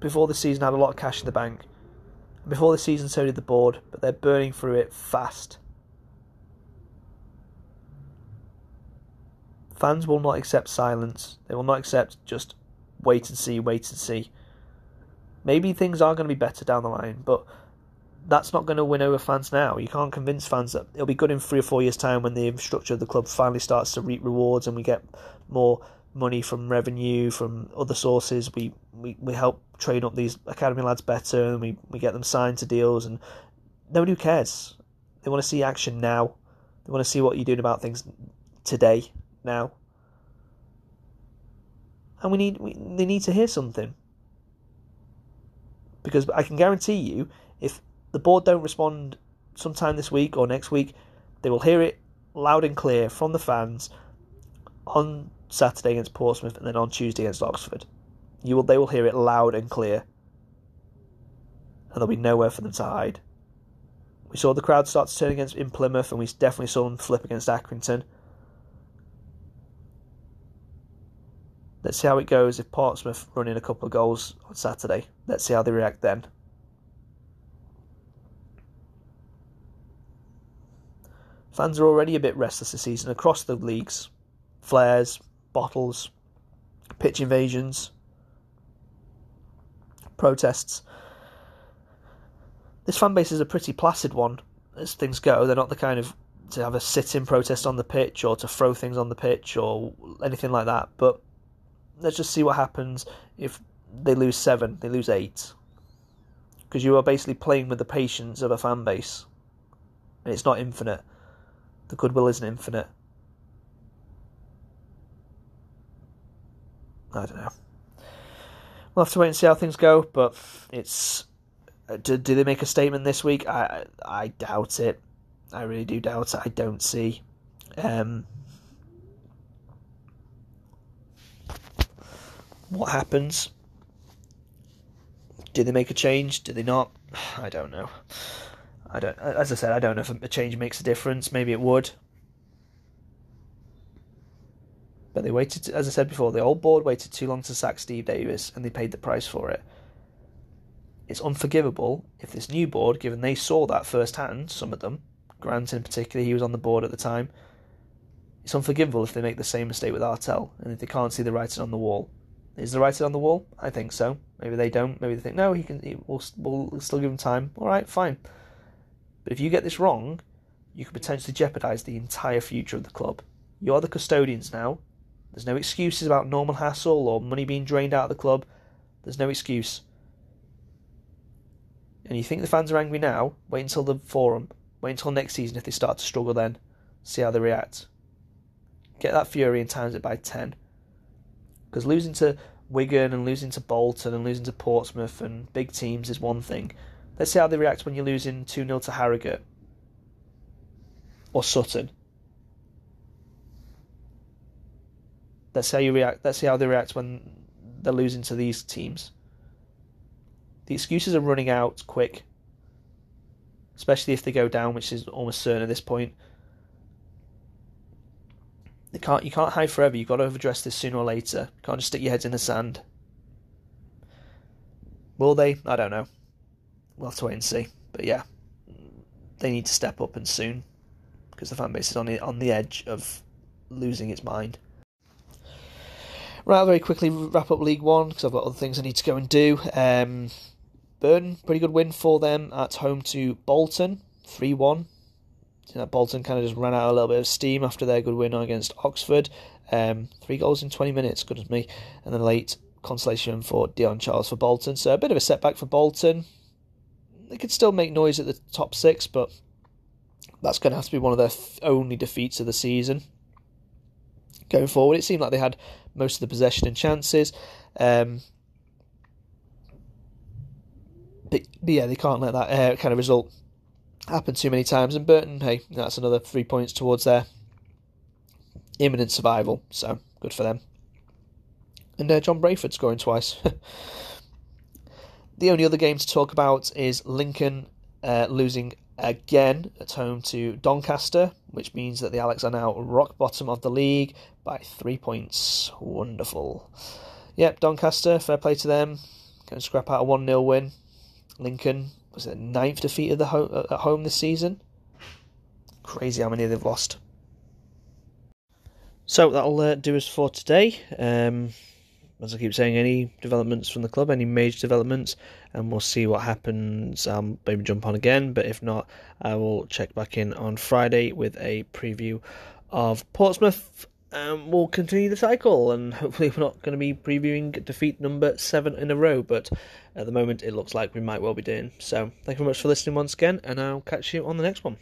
before the season, had a lot of cash in the bank. Before the season, so did the board, but they're burning through it fast. Fans will not accept silence. They will not accept just wait and see, wait and see. Maybe things are going to be better down the line, but that's not going to win over fans now. You can't convince fans that it'll be good in three or four years' time when the structure of the club finally starts to reap rewards and we get more money from revenue from other sources. We we, we help train up these academy lads better and we, we get them signed to deals and nobody cares. They want to see action now. They want to see what you're doing about things today now. And we need we, they need to hear something. Because I can guarantee you, if the board don't respond sometime this week or next week, they will hear it loud and clear from the fans on Saturday against Portsmouth and then on Tuesday against Oxford. You will they will hear it loud and clear. And there'll be nowhere for them to hide. We saw the crowd start to turn against in Plymouth and we definitely saw them flip against Accrington. Let's see how it goes if Portsmouth run in a couple of goals on Saturday. Let's see how they react then. Fans are already a bit restless this season across the leagues. Flares, bottles, pitch invasions, protests. This fan base is a pretty placid one as things go. They're not the kind of to have a sit-in protest on the pitch or to throw things on the pitch or anything like that. But let's just see what happens if they lose seven, they lose eight. Because you are basically playing with the patience of a fan base. And it's not infinite. The goodwill isn't infinite. I don't know. We'll have to wait and see how things go, but it's. Uh, do, do they make a statement this week? I I doubt it. I really do doubt it. I don't see. Um, what happens? Do they make a change? Do they not? I don't know. I don't. As I said, I don't know if a change makes a difference. Maybe it would. But they waited, as I said before, the old board waited too long to sack Steve Davis, and they paid the price for it. it's unforgivable if this new board, given they saw that firsthand, some of them, Grant in particular, he was on the board at the time, it's unforgivable if they make the same mistake with Artell and if they can't see the writing on the wall. Is the writing on the wall? I think so. Maybe they don't. Maybe they think no. He can. He, we'll, we'll still give him time. All right, fine. But if you get this wrong, you could potentially jeopardise the entire future of the club. You are the custodians now. There's no excuses about Norman Hassall or money being drained out of the club. There's no excuse. And you think the fans are angry now? Wait until the forum. Wait until next season if they start to struggle then. See how they react. Get that fury and times it by 10. Because losing to Wigan and losing to Bolton and losing to Portsmouth and big teams is one thing. Let's see how they react when you're losing 2 0 to Harrogate or Sutton. Let's see how you react. Let's see how they react when they're losing to these teams. The excuses are running out quick, especially if they go down, which is almost certain at this point. They can't. You can't hide forever. You've got to overdress this sooner or later. You can't just stick your heads in the sand. Will they? I don't know. We'll have to wait and see. But yeah, they need to step up and soon because the fan base is on the on the edge of losing its mind. Right, I'll very quickly wrap up League One because I've got other things I need to go and do. Um, Burton, pretty good win for them at home to Bolton, 3 1. You know, Bolton kind of just ran out a little bit of steam after their good win against Oxford. Um, three goals in 20 minutes, good as me. And then late consolation for Dion Charles for Bolton. So a bit of a setback for Bolton. They could still make noise at the top six, but that's going to have to be one of their only defeats of the season. Going forward, it seemed like they had most of the possession and chances. Um, but, but, yeah, they can't let that uh, kind of result happen too many times. And Burton, hey, that's another three points towards their imminent survival. So good for them. And uh, John Brayford scoring twice. the only other game to talk about is Lincoln uh, losing again at home to Doncaster, which means that the Alex are now rock bottom of the league by three points. Wonderful. Yep, Doncaster, fair play to them. Going to scrap out a 1 0 win. Lincoln, was it ninth defeat the ho- at home this season? Crazy how many they've lost. So that'll uh, do us for today. Um, as I keep saying, any developments from the club, any major developments, and we'll see what happens. I'll maybe jump on again, but if not, I will check back in on Friday with a preview of Portsmouth. And we'll continue the cycle, and hopefully, we're not going to be previewing defeat number seven in a row, but at the moment, it looks like we might well be doing. So, thank you very much for listening once again, and I'll catch you on the next one.